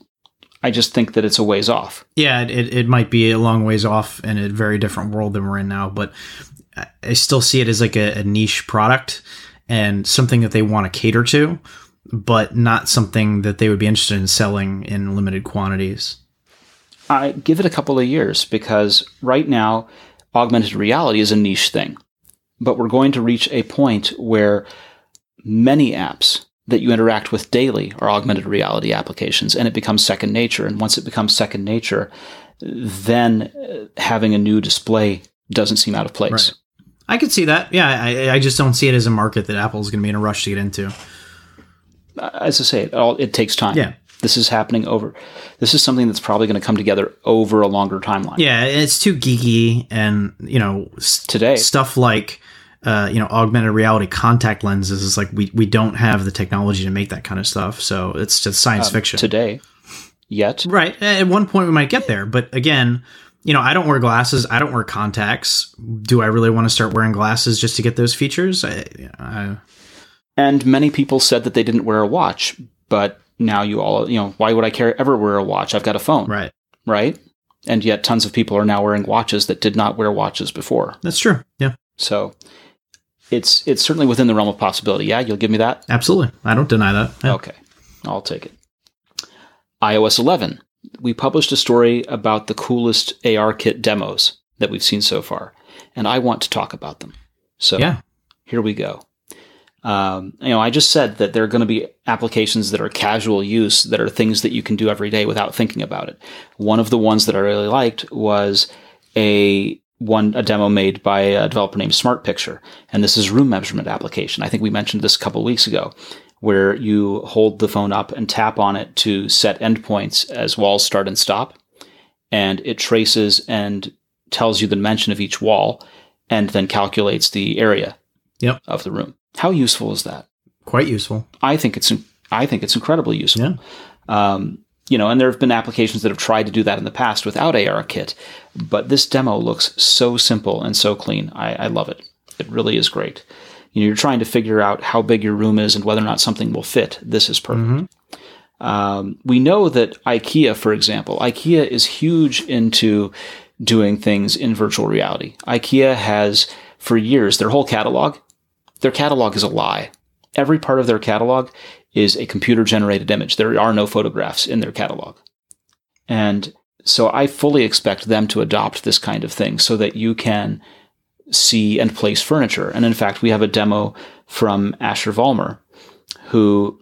I just think that it's a ways off. Yeah, it, it might be a long ways off in a very different world than we're in now, but I still see it as like a, a niche product and something that they want to cater to but not something that they would be interested in selling in limited quantities. I give it a couple of years because right now, augmented reality is a niche thing. But we're going to reach a point where many apps that you interact with daily are augmented reality applications and it becomes second nature. And once it becomes second nature, then uh, having a new display doesn't seem out of place. Right. I could see that. Yeah, I, I just don't see it as a market that Apple is going to be in a rush to get into. As I say, it, all, it takes time. Yeah. This is happening over. This is something that's probably going to come together over a longer timeline. Yeah, it's too geeky, and you know, today stuff like uh, you know augmented reality contact lenses is like we we don't have the technology to make that kind of stuff. So it's just science uh, fiction today. Yet, right? At one point, we might get there, but again, you know, I don't wear glasses. I don't wear contacts. Do I really want to start wearing glasses just to get those features? I, I, and many people said that they didn't wear a watch, but now you all, you know, why would I care ever wear a watch? I've got a phone. Right. Right. And yet tons of people are now wearing watches that did not wear watches before. That's true. Yeah. So it's it's certainly within the realm of possibility. Yeah, you'll give me that? Absolutely. I don't deny that. Yeah. Okay. I'll take it. iOS 11. We published a story about the coolest ARKit demos that we've seen so far, and I want to talk about them. So yeah. here we go. Um, you know, I just said that there are going to be applications that are casual use that are things that you can do every day without thinking about it. One of the ones that I really liked was a one a demo made by a developer named Smart Picture, and this is room measurement application. I think we mentioned this a couple weeks ago, where you hold the phone up and tap on it to set endpoints as walls start and stop, and it traces and tells you the dimension of each wall, and then calculates the area yep. of the room. How useful is that? Quite useful. I think it's I think it's incredibly useful. Yeah. Um, you know, and there have been applications that have tried to do that in the past without ARKit, but this demo looks so simple and so clean. I, I love it. It really is great. You know, you're trying to figure out how big your room is and whether or not something will fit. This is perfect. Mm-hmm. Um, we know that IKEA, for example, IKEA is huge into doing things in virtual reality. IKEA has, for years, their whole catalog their catalog is a lie. Every part of their catalog is a computer generated image. There are no photographs in their catalog. And so I fully expect them to adopt this kind of thing so that you can see and place furniture. And in fact, we have a demo from Asher Vollmer who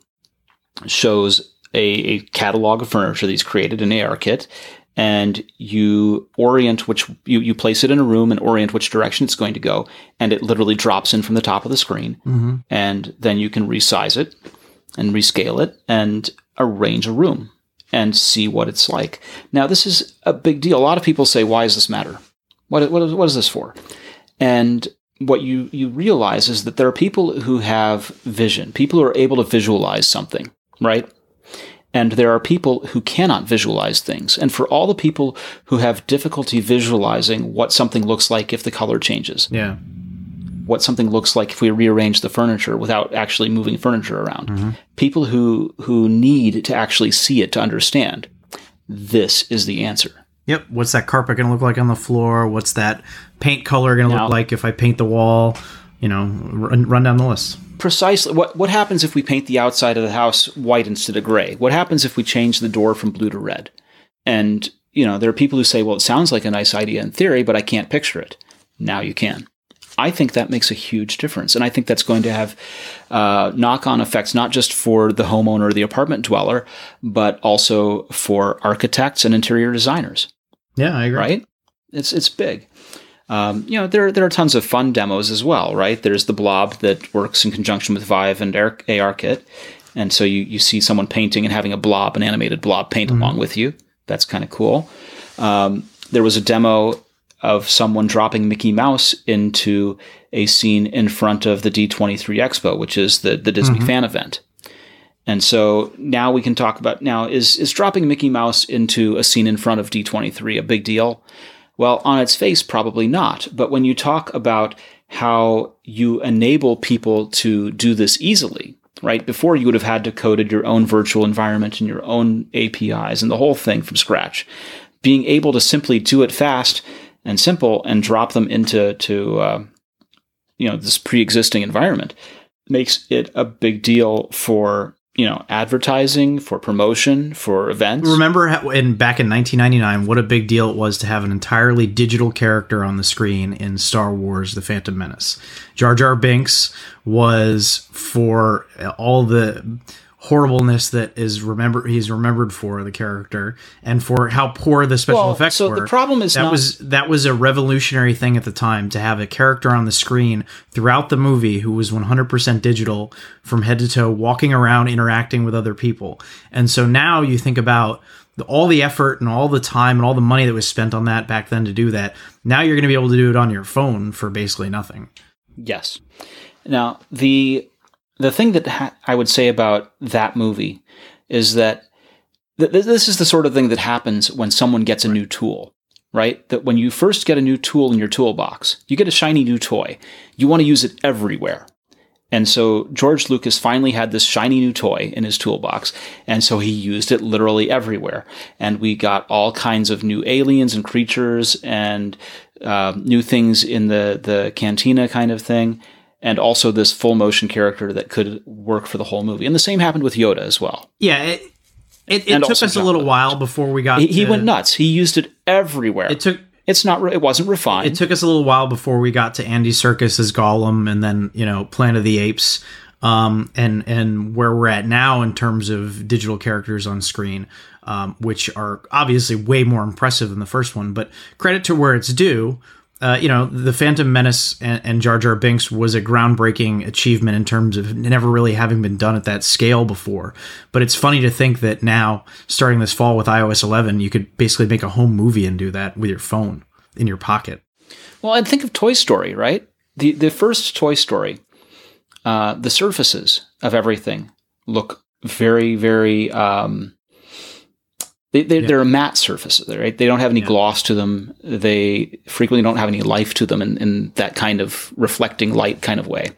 shows a, a catalog of furniture that he's created in ARKit and you orient which you, you place it in a room and orient which direction it's going to go and it literally drops in from the top of the screen. Mm-hmm. and then you can resize it and rescale it and arrange a room and see what it's like. Now this is a big deal. A lot of people say why does this matter? What, what, what is this for and what you, you realize is that there are people who have vision people who are able to visualize something right and there are people who cannot visualize things. And for all the people who have difficulty visualizing what something looks like if the color changes. Yeah. What something looks like if we rearrange the furniture without actually moving furniture around. Mm-hmm. People who who need to actually see it to understand. This is the answer. Yep. What's that carpet going to look like on the floor? What's that paint color going to look like if I paint the wall? You know, run, run down the list precisely what what happens if we paint the outside of the house white instead of gray? What happens if we change the door from blue to red? And you know, there are people who say, "Well, it sounds like a nice idea in theory, but I can't picture it." Now you can. I think that makes a huge difference, and I think that's going to have uh, knock-on effects not just for the homeowner or the apartment dweller, but also for architects and interior designers. Yeah, I agree. Right? It's it's big. Um, you know, there, there are tons of fun demos as well, right? There's the blob that works in conjunction with Vive and ARKit. And so you, you see someone painting and having a blob, an animated blob paint mm-hmm. along with you. That's kind of cool. Um, there was a demo of someone dropping Mickey Mouse into a scene in front of the D23 Expo, which is the, the Disney mm-hmm. fan event. And so now we can talk about now is is dropping Mickey Mouse into a scene in front of D23 a big deal? Well, on its face, probably not. But when you talk about how you enable people to do this easily, right? Before you would have had to coded your own virtual environment and your own APIs and the whole thing from scratch. Being able to simply do it fast and simple and drop them into to uh, you know this pre-existing environment makes it a big deal for you know, advertising, for promotion, for events. Remember how, in back in 1999 what a big deal it was to have an entirely digital character on the screen in Star Wars: The Phantom Menace. Jar Jar Binks was for all the horribleness that is remember he's remembered for the character and for how poor the special Well, effects so were. the problem is that not- was that was a revolutionary thing at the time to have a character on the screen throughout the movie who was 100% digital from head to toe walking around interacting with other people. And so now you think about the, all the effort and all the time and all the money that was spent on that back then to do that. Now you're going to be able to do it on your phone for basically nothing. Yes. Now the the thing that ha- I would say about that movie is that th- th- this is the sort of thing that happens when someone gets a new tool, right? That when you first get a new tool in your toolbox, you get a shiny new toy. You want to use it everywhere. And so George Lucas finally had this shiny new toy in his toolbox, and so he used it literally everywhere. And we got all kinds of new aliens and creatures and uh, new things in the the cantina kind of thing, and also this full motion character that could work for the whole movie. And the same happened with Yoda as well. Yeah, it it, it took us a little Williams. while before we got He, he to- went nuts. He used it everywhere. It took it's not. It wasn't refined. it took us a little while before we got to Andy Serkis as Gollum, and then you know Planet of the Apes, um, and and where we're at now in terms of digital characters on screen, um, which are obviously way more impressive than the first one. But credit to where it's due. Uh, you know, the Phantom Menace and, and Jar Jar Binks was a groundbreaking achievement in terms of never really having been done at that scale before. But it's funny to think that now, starting this fall with iOS 11, you could basically make a home movie and do that with your phone in your pocket. Well, and think of Toy Story, right? The the first Toy Story, uh, the surfaces of everything look very, very. Um, they, they, They're a matte surface, right? They don't have any gloss to them. They frequently don't have any life to them in, in that kind of reflecting light kind of way.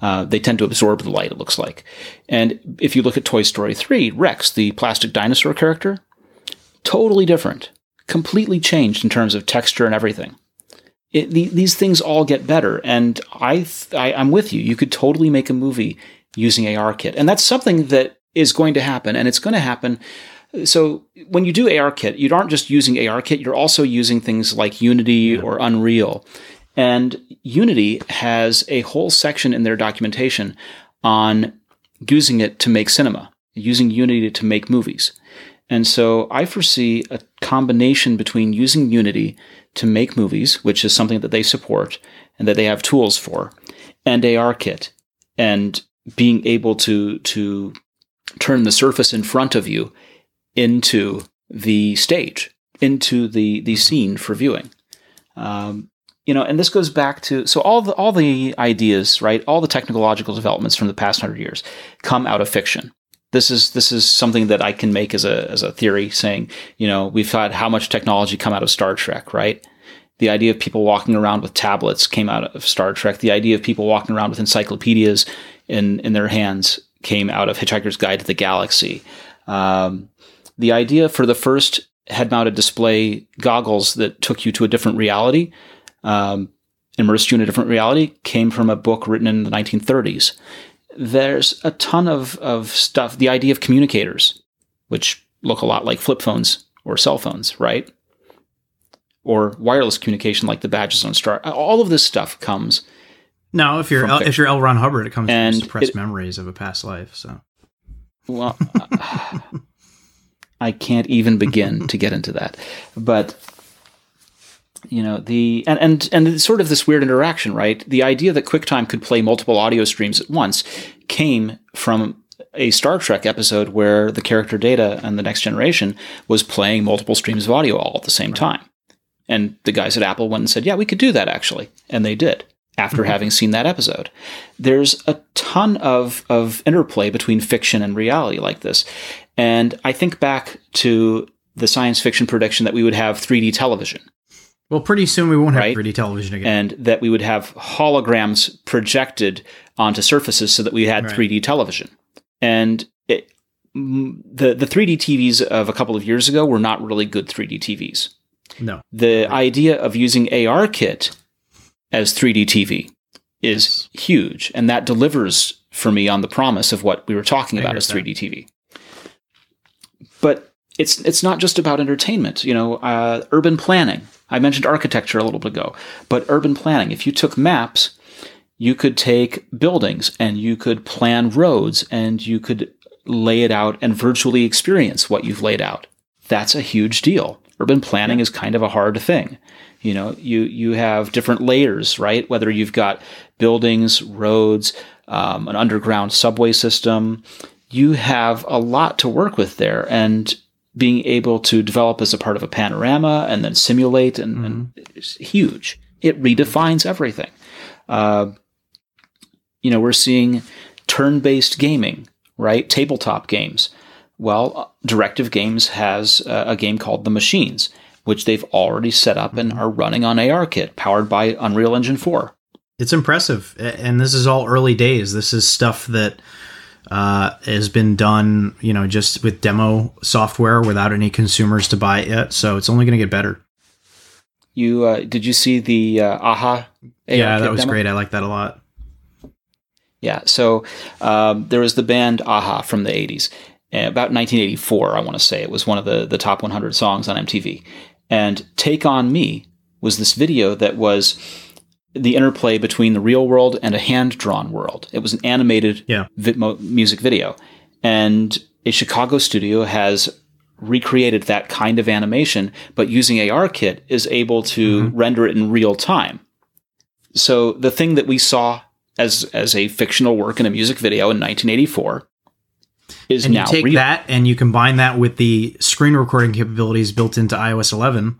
Uh, they tend to absorb the light, it looks like. And if you look at Toy Story 3, Rex, the plastic dinosaur character, totally different, completely changed in terms of texture and everything it, the, these things all get better. And I, th- I, I'm with you. You could totally make a movie using ARKit, and that's something that is going to happen, and it's going to happen. So when you do ARKit, you aren't just using ARKit; you're also using things like Unity or Unreal. And Unity has a whole section in their documentation on using it to make cinema, using Unity to make movies. And so I foresee a combination between using Unity to make movies, which is something that they support and that they have tools for, and ARKit, and being able to to turn the surface in front of you into the stage, into the the scene for viewing. Um, you know, and this goes back to so all the all the ideas, right? All the technological developments from the past hundred years come out of fiction this is this is something that I can make as a as a theory, saying you know we've had how much technology come out of Star Trek, right? The idea of people walking around with tablets came out of Star Trek. The idea of people walking around with encyclopedias in in their hands came out of Hitchhiker's Guide to the Galaxy. Um, the idea for the first head-mounted display goggles that took you to a different reality, um, immersed you in a different reality, came from a book written in the 1930s there's a ton of, of stuff. The idea of communicators, which look a lot like flip phones or cell phones, right? Or wireless communication like the badges on Star. All of this stuff comes. No, if you're L, if you're L. Ron Hubbard, it comes And from suppressed it- memories of a past life. So Well, I can't even begin to get into that. But you know the and and and it's sort of this weird interaction, right? The idea that QuickTime could play multiple audio streams at once came from a Star Trek episode where the character Data and the Next Generation was playing multiple streams of audio all at the same time. And the guys at Apple went and said, "Yeah, we could do that actually," and they did after mm-hmm. having seen that episode. There's a ton of of interplay between fiction and reality like this, and I think back to the science fiction prediction that we would have 3D television well, pretty soon we won't have Right. 3D television again. and that we would have holograms projected onto surfaces so that we had Right. 3D television. And it, the the 3D TVs of a couple of years ago were not really good 3D TVs. no, The idea of using ARKit as 3D TV is huge, and that delivers for me on the promise of what we were talking about as 3D TV. But it's it's not just about entertainment. You know, uh, urban planning. I mentioned architecture a little bit ago, but urban planning. If you took maps, you could take buildings and you could plan roads and you could lay it out and virtually experience what you've laid out. That's a huge deal. Urban planning is kind of a hard thing. You know, you you have different layers, right? Whether you've got buildings, roads, um, an underground subway system, you have a lot to work with there, and being able to develop as a part of a panorama and then simulate and, mm-hmm. and it's huge. It redefines everything. Uh, you know, we're seeing turn-based gaming, right? Tabletop games. Well, Directive Games has a, a game called The Machines, which they've already set up and mm-hmm. are running on ARKit, powered by Unreal Engine 4. It's impressive, and this is all early days. This is stuff that uh, has been done, you know, just with demo software without any consumers to buy it yet. So it's only going to get better. You uh, did you see the uh, Aha? yeah, that was demo? great. I like that a lot. Yeah, so um, there was the band a-ha from the '80s, eh, about 1984, I want to say. It was one of the the top 100 songs on MTV, and "Take on Me" was this video that was the interplay between the real world and a hand drawn world. It was an animated yeah. vi- music video. And a Chicago studio has recreated that kind of animation, but using ARKit is able to mm-hmm. render it in real time. So the thing that we saw as as a fictional work in a music video in 1984 is and now you take real. that and you combine that with the screen recording capabilities built into iOS 11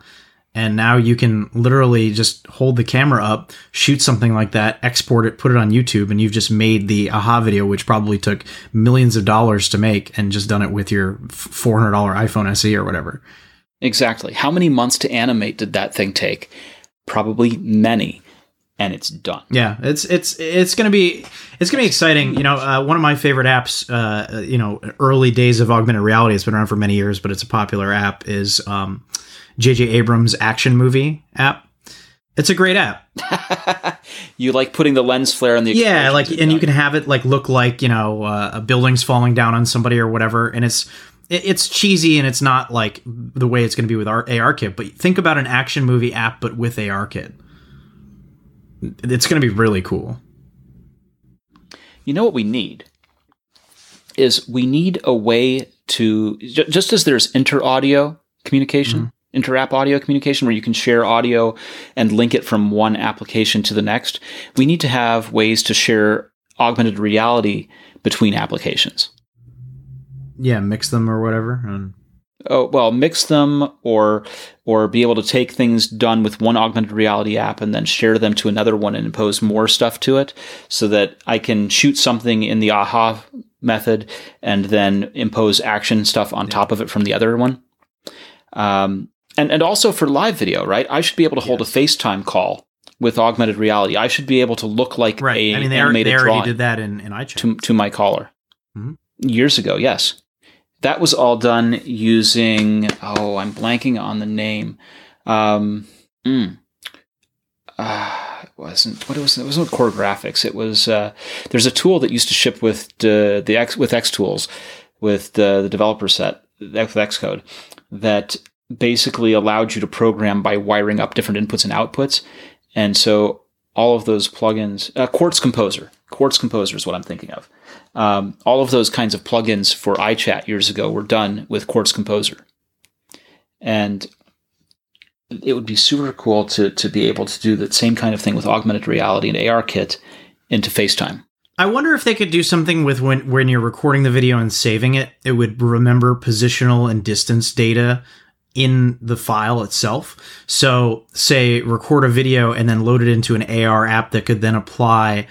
and now you can literally just hold the camera up, shoot something like that, export it, put it on YouTube, and you've just made the aha video, which probably took millions of dollars to make, and just done it with your $400 iPhone SE or whatever. Exactly. How many months to animate did that thing take? Probably many and it's done. Yeah, it's it's it's gonna be it's gonna be exciting. You know, uh, one of my favorite apps, uh, you know, early days of augmented reality. It's been around for many years, but it's a popular app. Is um, J.J. Abrams action movie app. It's a great app. you like putting the lens flare on the yeah, like, and you can have it like look like you know uh, a building's falling down on somebody or whatever, and it's it's cheesy and it's not like the way it's going to be with our ARKit. But think about an action movie app, but with ARKit. It's going to be really cool. You know what we need is we need a way to just as there's inter audio communication. Mm-hmm inter-app audio communication where you can share audio and link it from one application to the next. We need to have ways to share augmented reality between applications. Yeah, mix them or whatever. And- oh well, mix them or or be able to take things done with one augmented reality app and then share them to another one and impose more stuff to it, so that I can shoot something in the AHA method and then impose action stuff on yeah. top of it from the other one. Um, and and also for live video, right? I should be able to hold yes. a FaceTime call with augmented reality. I should be able to look like right. a I mean, they animated are, they already did that in, in iChat. To, to my caller. Mm-hmm. Years ago, yes. That was all done using, oh, I'm blanking on the name. Um, mm, uh, it wasn't what it was. It wasn't Core Graphics. It was uh, there's a tool that used to ship with the, the X with Xtools with the, the developer set with Xcode that basically allowed you to program by wiring up different inputs and outputs. And so all of those plugins, uh, Quartz Composer, Quartz Composer is what I'm thinking of. Um, all of those kinds of plugins for iChat years ago were done with Quartz Composer. And it would be super cool to, to be able to do the same kind of thing with augmented reality and ARKit into FaceTime. I wonder if they could do something with when when you're recording the video and saving it, it would remember positional and distance data in the file itself. So, say record a video and then load it into an AR app that could then apply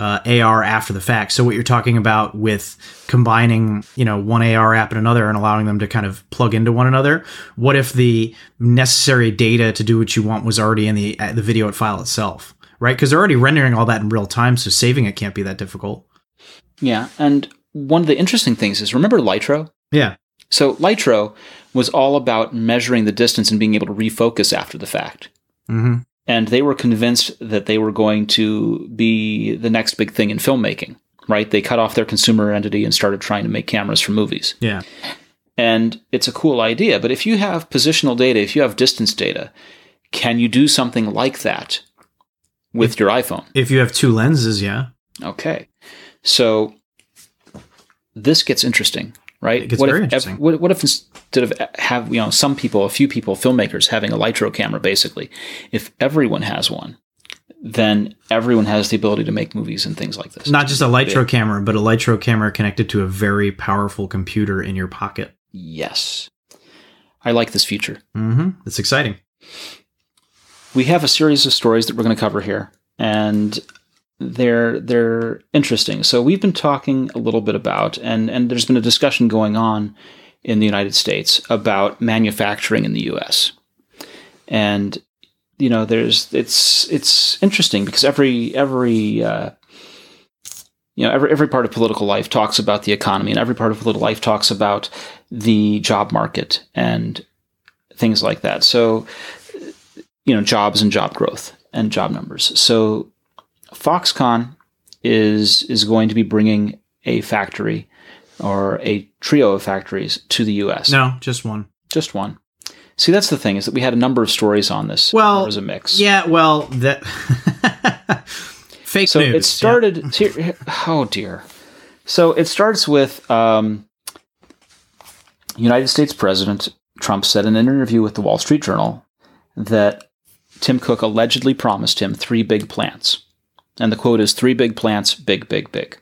uh, AR after the fact. So, what you're talking about with combining, you know, one AR app and another and allowing them to kind of plug into one another. What if the necessary data to do what you want was already in the uh, the video file itself, right? Because they're already rendering all that in real time, so saving it can't be that difficult. Yeah, and one of the interesting things is remember Lytro? Yeah. So Lytro was all about measuring the distance and being able to refocus after the fact. Mm-hmm. And they were convinced that they were going to be the next big thing in filmmaking. Right? They cut off their consumer entity and started trying to make cameras for movies. Yeah. And it's a cool idea, but if you have positional data, if you have distance data, can you do something like that with If- your iPhone? If you have two lenses, yeah. Okay. So this gets interesting, right? It gets what very if, interesting. What, what if instead of have you know some people, a few people, filmmakers having a Lytro camera, basically, if everyone has one, then everyone has the ability to make movies and things like this. Not just a Lytro Big. camera, but a Lytro camera connected to a very powerful computer in your pocket. Yes, I like this future. Mm-hmm. It's exciting. we have a series of stories that we're going to cover here, and they're they're interesting. So we've been talking a little bit about, and and there's been a discussion going on in the United States about manufacturing in the U.S. And you know, there's it's it's interesting because every every uh, you know every every part of political life talks about the economy, and every part of political life talks about the job market and things like that. So you know jobs and job growth and job numbers. So Foxconn is is going to be bringing a factory or a trio of factories to the U.S. No, just one. just one. See, that's the thing is that we had a number of stories on this. Well, there was a mix. Yeah, well, that fake So news. it started. here- oh dear. So it starts with um, United States President Trump said in an interview with the Wall Street Journal that Tim Cook allegedly promised him three big plants, and the quote is three big plants, big, big, big.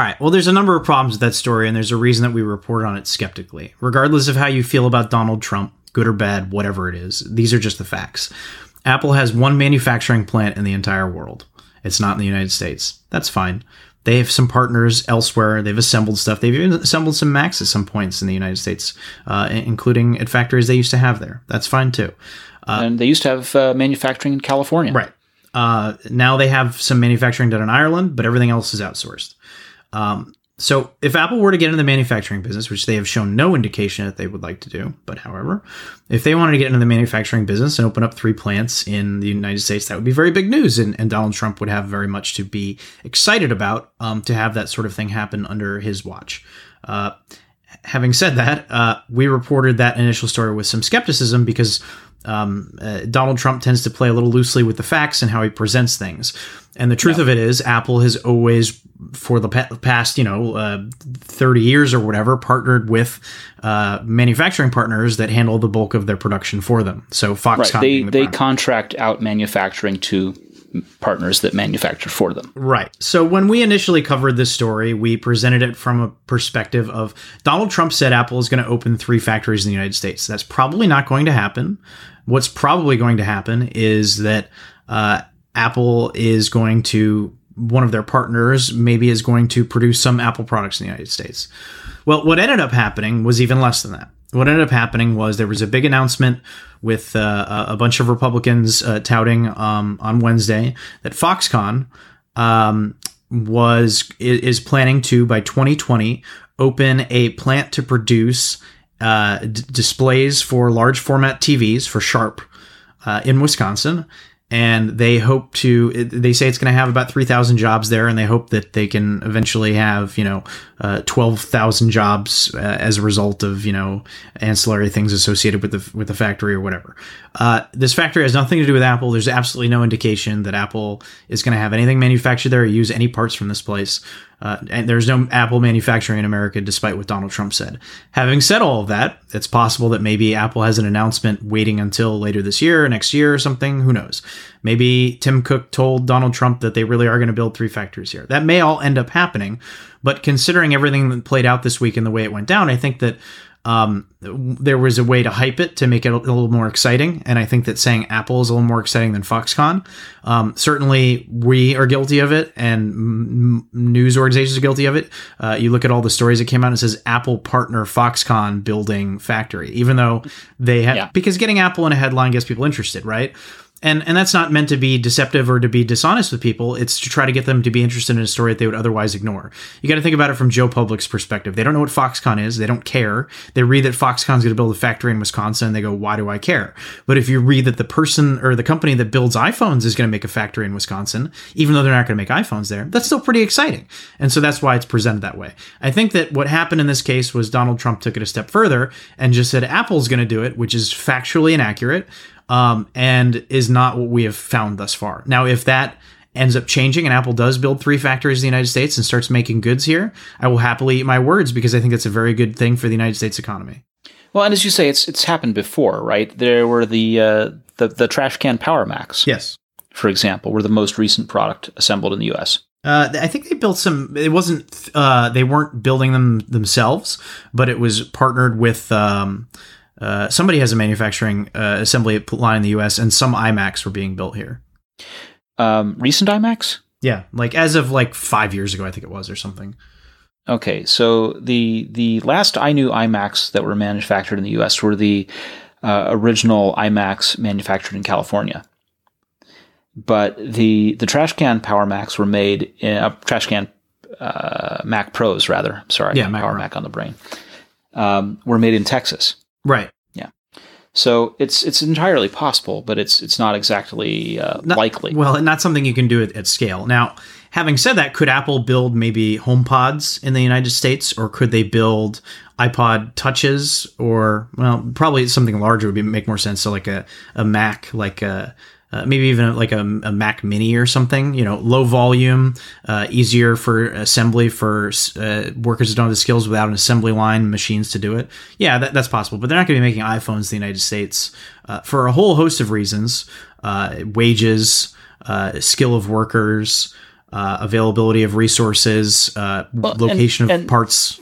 All right. Well, there's a number of problems with that story, and there's a reason that we report on it skeptically. Regardless of how you feel about Donald Trump, good or bad, whatever it is, these are just the facts. Apple has one manufacturing plant in the entire world. It's not in the United States. That's fine. They have some partners elsewhere. They've assembled stuff. They've even assembled some Macs at some points in the United States, uh, including at factories they used to have there. That's fine too. and they used to have uh, manufacturing in California. Right. Uh, now they have some manufacturing done in Ireland, but everything else is outsourced. Um, so if Apple were to get into the manufacturing business, which they have shown no indication that they would like to do, but however, if they wanted to get into the manufacturing business and open up three plants in the United States, that would be very big news, and, and Donald Trump would have very much to be excited about um, to have that sort of thing happen under his watch. Uh, having said that, uh, we reported that initial story with some skepticism because um, uh, Donald Trump tends to play a little loosely with the facts and how he presents things. And the truth of it is, Apple has always, for the past, you know, uh, 30 years or whatever, partnered with uh, manufacturing partners that handle the bulk of their production for them. So Foxconn, Right. They the they prime- contract out manufacturing to partners that manufacture for them. Right. So when we initially covered this story, we presented it from a perspective of Donald Trump said Apple is going to open three factories in the United States. That's probably not going to happen. What's probably going to happen is that uh, Apple is going to one of their partners maybe is going to produce some Apple products in the United States. Well, what ended up happening was even less than that. What ended up happening was there was a big announcement with uh, a bunch of Republicans uh, touting um, on Wednesday that Foxconn um, was is planning to by 2020 open a plant to produce uh, d- displays for large format TVs for Sharp uh, in Wisconsin. And they hope to, they say it's going to have about 3,000 jobs there, and they hope that they can eventually have, you know, uh, 12,000 jobs uh, as a result of, you know, ancillary things associated with the, with the factory or whatever. Uh, this factory has nothing to do with Apple. There's absolutely no indication that Apple is going to have anything manufactured there or use any parts from this place. Uh, and there's no Apple manufacturing in America, despite what Donald Trump said. Having said all of that, it's possible that maybe Apple has an announcement waiting until later this year, next year, or something. Who knows? Maybe Tim Cook told Donald Trump that they really are going to build three factories here. That may all end up happening. But considering everything that played out this week and the way it went down, I think that um, there was a way to hype it to make it a little more exciting. And I think that saying Apple is a little more exciting than Foxconn. Um, certainly, we are guilty of it, and m- news organizations are guilty of it. Uh, you look at all the stories that came out and it says Apple partner Foxconn building factory, even though they have, Yeah. because getting Apple in a headline gets people interested, right? And and that's not meant to be deceptive or to be dishonest with people. It's to try to get them to be interested in a story that they would otherwise ignore. You got to think about it from joe public's perspective. They don't know what foxconn is. They don't care. They read that foxconn's going to build a factory in wisconsin and they go why do i care? But if you read that the person or the company that builds iphones is going to make a factory in wisconsin even though they're not going to make iphones there that's still pretty exciting. And so that's why it's presented that way. I think that what happened in this case was donald trump took it a step further and just said apple's going to do it which is factually inaccurate um, and is not what we have found thus far. Now, if that ends up changing and Apple does build three factories in the United States and starts making goods here, I will happily eat my words because I think that's a very good thing for the United States economy. Well, and as you say, it's it's happened before, right? There were the uh, the the trash can Power Macs, yes, for example, were the most recent product assembled in the U.S. Uh, I think they built some. It wasn't. Uh, they weren't building them themselves, but it was partnered with. Um, uh, somebody has a manufacturing uh, assembly line in the U.S. and some iMacs were being built here. Um, recent iMacs? Yeah, like as of like five years ago, I think it was, or something. Okay, so the the last I knew iMacs that were manufactured in the U.S. were the uh, original iMacs manufactured in California. But the the trash can Power Macs were made in uh, trash can uh, Mac Pros rather. Sorry, yeah, Mac Power Mac on the brain. Um, were made in Texas. Right. Yeah. So it's it's entirely possible, but it's it's not exactly uh, not, likely. Well, and not something you can do at, at scale. Now, having said that, could Apple build maybe HomePods in the United States, or could they build iPod touches, or well, probably something larger would be, make more sense. So like a a Mac, like a uh, maybe even like a, a, Mac Mini or something. You know, low volume, uh, easier for assembly for uh, workers who don't have the skills without an assembly line, machines to do it. Yeah, that, that's possible. But they're not going to be making iPhones in the United States uh, for a whole host of reasons: uh, wages, uh, skill of workers, availability of resources, well, location and, of and parts.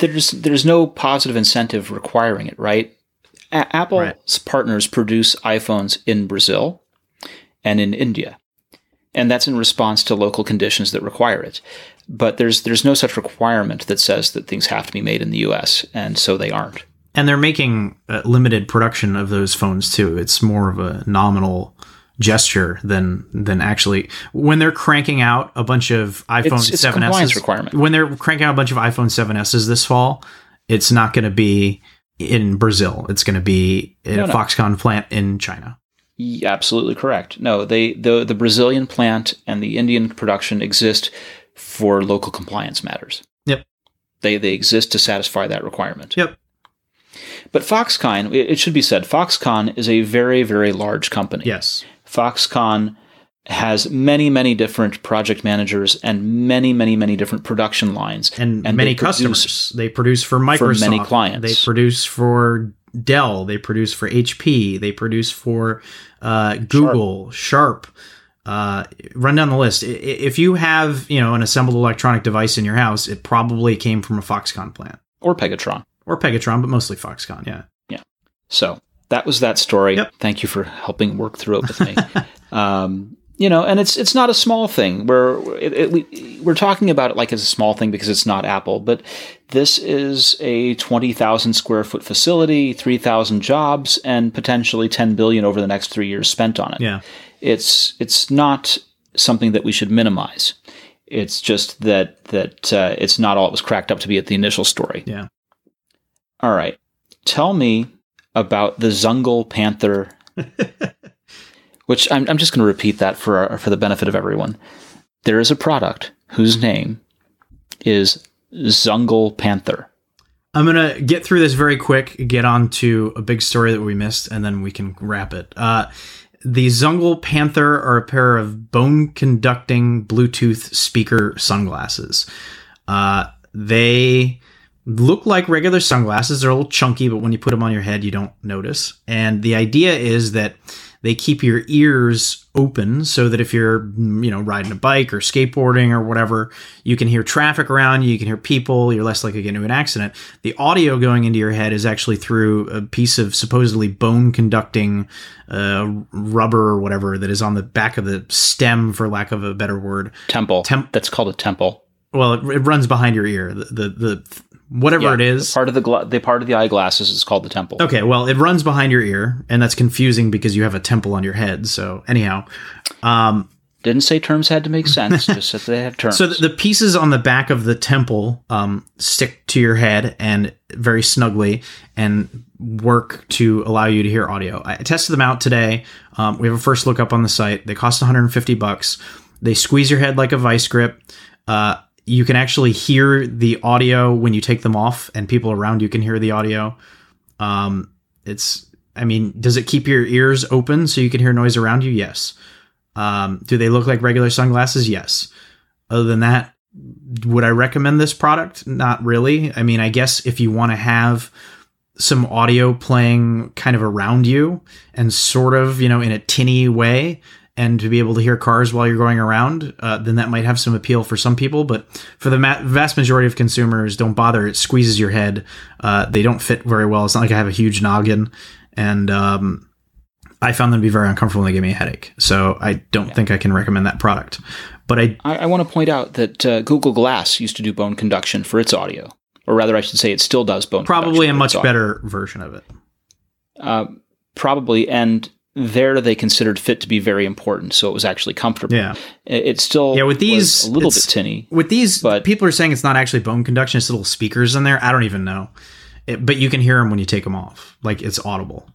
There's there's no positive incentive requiring it, right? Apple's right. partners produce iPhones in Brazil and in India. And that's in response to local conditions that require it. But there's there's no such requirement that says that things have to be made in the US, and so they aren't. And they're making uh, limited production of those phones too. It's more of a nominal gesture than than actually when they're cranking out a bunch of iPhone it's, it's 7s requirement. When they're cranking out a bunch of iPhone 7s this fall, it's not going to be in Brazil. It's going to be in no, a no. Foxconn plant in China absolutely correct. No, they the the Brazilian plant and the Indian production exist for local compliance matters. Yep. They they exist to satisfy that requirement. Yep. But Foxconn, it should be said, Foxconn is a very very large company. Yes. Foxconn has many many different project managers and many many many different production lines and, and many customers. They produce for Microsoft. For many clients. They produce for Dell, they produce for HP, they produce for uh, Google, Sharp. Uh, run down the list. If you have, you know, an assembled electronic device in your house, it probably came from a Foxconn plant or Pegatron or Pegatron, but mostly Foxconn. Yeah, yeah. So that was that story. Yep. Thank you for helping work through it with me. um, you know, and it's it's not a small thing. We're it, it, we, we're talking about it like it's a small thing because it's not Apple, but this is a twenty thousand square foot facility, three thousand jobs, and potentially ten billion over the next three years spent on it. Yeah, it's it's not something that we should minimize. It's just that that uh, it's not all it was cracked up to be at the initial story. Yeah. All right, tell me about the Zungle Panther. which I'm, I'm just going to repeat that for our, for the benefit of everyone. There is a product whose name is Zungle Panther. I'm going to get through this very quick, get on to a big story that we missed, and then we can wrap it. Uh, the Zungle Panther are a pair of bone conducting Bluetooth speaker sunglasses. Uh, they look like regular sunglasses. They're a little chunky, but when you put them on your head, you don't notice. And the idea is that they keep your ears open so that if you're, you know, riding a bike or skateboarding or whatever, you can hear traffic around you, you can hear people, you're less likely to get into an accident. The audio going into your head is actually through a piece of supposedly bone conducting uh, rubber or whatever that is on the back of the stem, for lack of a better word. Temple. Temp- That's called a temple. well, it, it runs behind your ear. The the, the whatever Yeah, it is. part of the gla- the part of the eyeglasses is called the temple. Okay, well, it runs behind your ear, and that's confusing because you have a temple on your head. So anyhow, um, Didn't say terms had to make sense, just said they have terms. So the, the pieces on the back of the temple um, stick to your head and very snugly and work to allow you to hear audio. I tested them out today. Um, we have a first look up on the site. They cost 150 bucks. They squeeze your head like a vice grip. Uh, you can actually hear the audio when you take them off, and people around you can hear the audio. Um, it's, I mean, does it keep your ears open so you can hear noise around you? Yes. Um, do they look like regular sunglasses? Yes. Other than that, would I recommend this product? Not really. I mean, I guess if you want to have some audio playing kind of around you and sort of, you know, in a tinny way, and to be able to hear cars while you're going around, uh, then that might have some appeal for some people. But for the ma- vast majority of consumers, don't bother. It squeezes your head. Uh, they don't fit very well. It's not like I have a huge noggin. And um, I found them to be very uncomfortable and they gave me a headache. So I don't think I can recommend that product. But I I, I want to point out that uh, Google Glass used to do bone conduction for its audio, or rather, I should say, it still does bone. probably a much better version of it. Uh, probably, and there they considered fit to be very important, so it was actually comfortable. Yeah. It, it still Yeah, with these, a little bit tinny. With these, But- people are saying it's not actually bone conduction; it's little speakers in there. I don't even know, it, but you can hear them when you take them off. Like it's audible,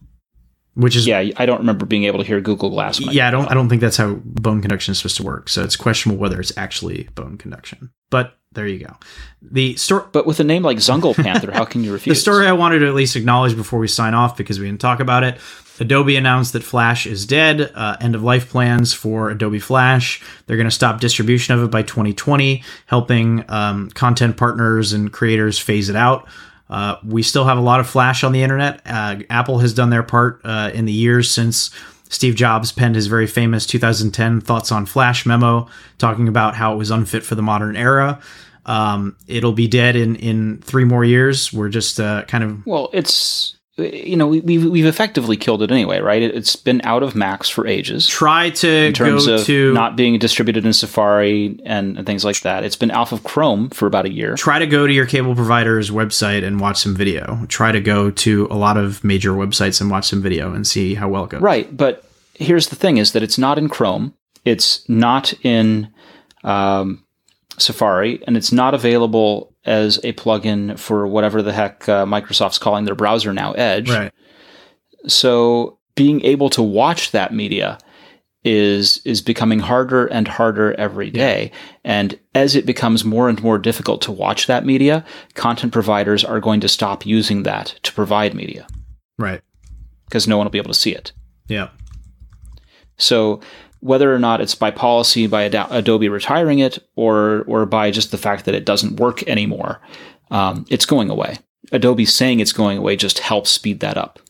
which is Yeah, I don't remember being able to hear Google Glass. yeah. I don't I don't think that's how bone conduction is supposed to work. So it's questionable whether it's actually bone conduction. But there you go. The story. But with a name like Zungle Panther, how can you refuse? The story I wanted to at least acknowledge before we sign off because we didn't talk about it. Adobe announced that Flash is dead. Uh, end of life plans for Adobe Flash. They're going to stop distribution of it by 2020, helping um, content partners and creators phase it out. Uh, we still have a lot of Flash on the internet. Uh, Apple has done their part uh, in the years since Steve Jobs penned his very famous 2010 Thoughts on Flash memo, talking about how it was unfit for the modern era. Um, it'll be dead in in three more years. We're just uh, kind of Well, it's you know we, we've we've effectively killed it anyway, right? It, it's been out of Macs for ages. try to in terms of to not being distributed in Safari and, and things like that. It's been off of Chrome for about a year. try to go to your cable provider's website and watch some video. Try to go to a lot of major websites and watch some video and see how well it goes. Right, but here's the thing: is that it's not in Chrome, it's not in um, Safari, and it's not available as a plugin for whatever the heck uh, Microsoft's calling their browser now, Edge. Right. So being able to watch that media is is becoming harder and harder every day. And as it becomes more and more difficult to watch that media, content providers are going to stop using that to provide media Right. because no one will be able to see it. Yeah. So whether or not it's by policy by Ad- Adobe retiring it or or by just the fact that it doesn't work anymore, um, it's going away. Adobe saying it's going away just helps speed that up.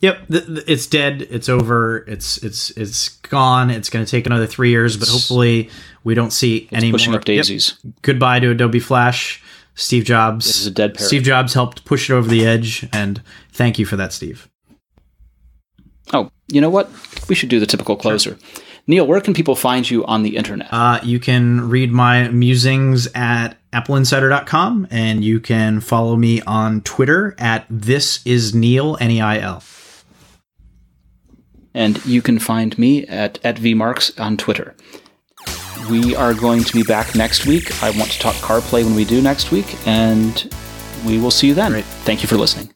Yep. Th- th- it's dead. It's over. It's it's it's gone. It's going to take another three years, but hopefully we don't see any Pushing more. up daisies. Yep. Goodbye to Adobe Flash. Steve Jobs. This is a dead parrot. Steve Jobs helped push it over the edge, and thank you for that, Steve. Oh, you know what? We should do the typical closer. Neil, where can people find you on the internet? Uh, you can read my musings at appleinsider.com and you can follow me on Twitter at this is Neil, N E I L. and you can find me at, at vmarks on Twitter. We are going to be back next week. I want to talk CarPlay when we do next week, and we will see you then. Thank you for listening.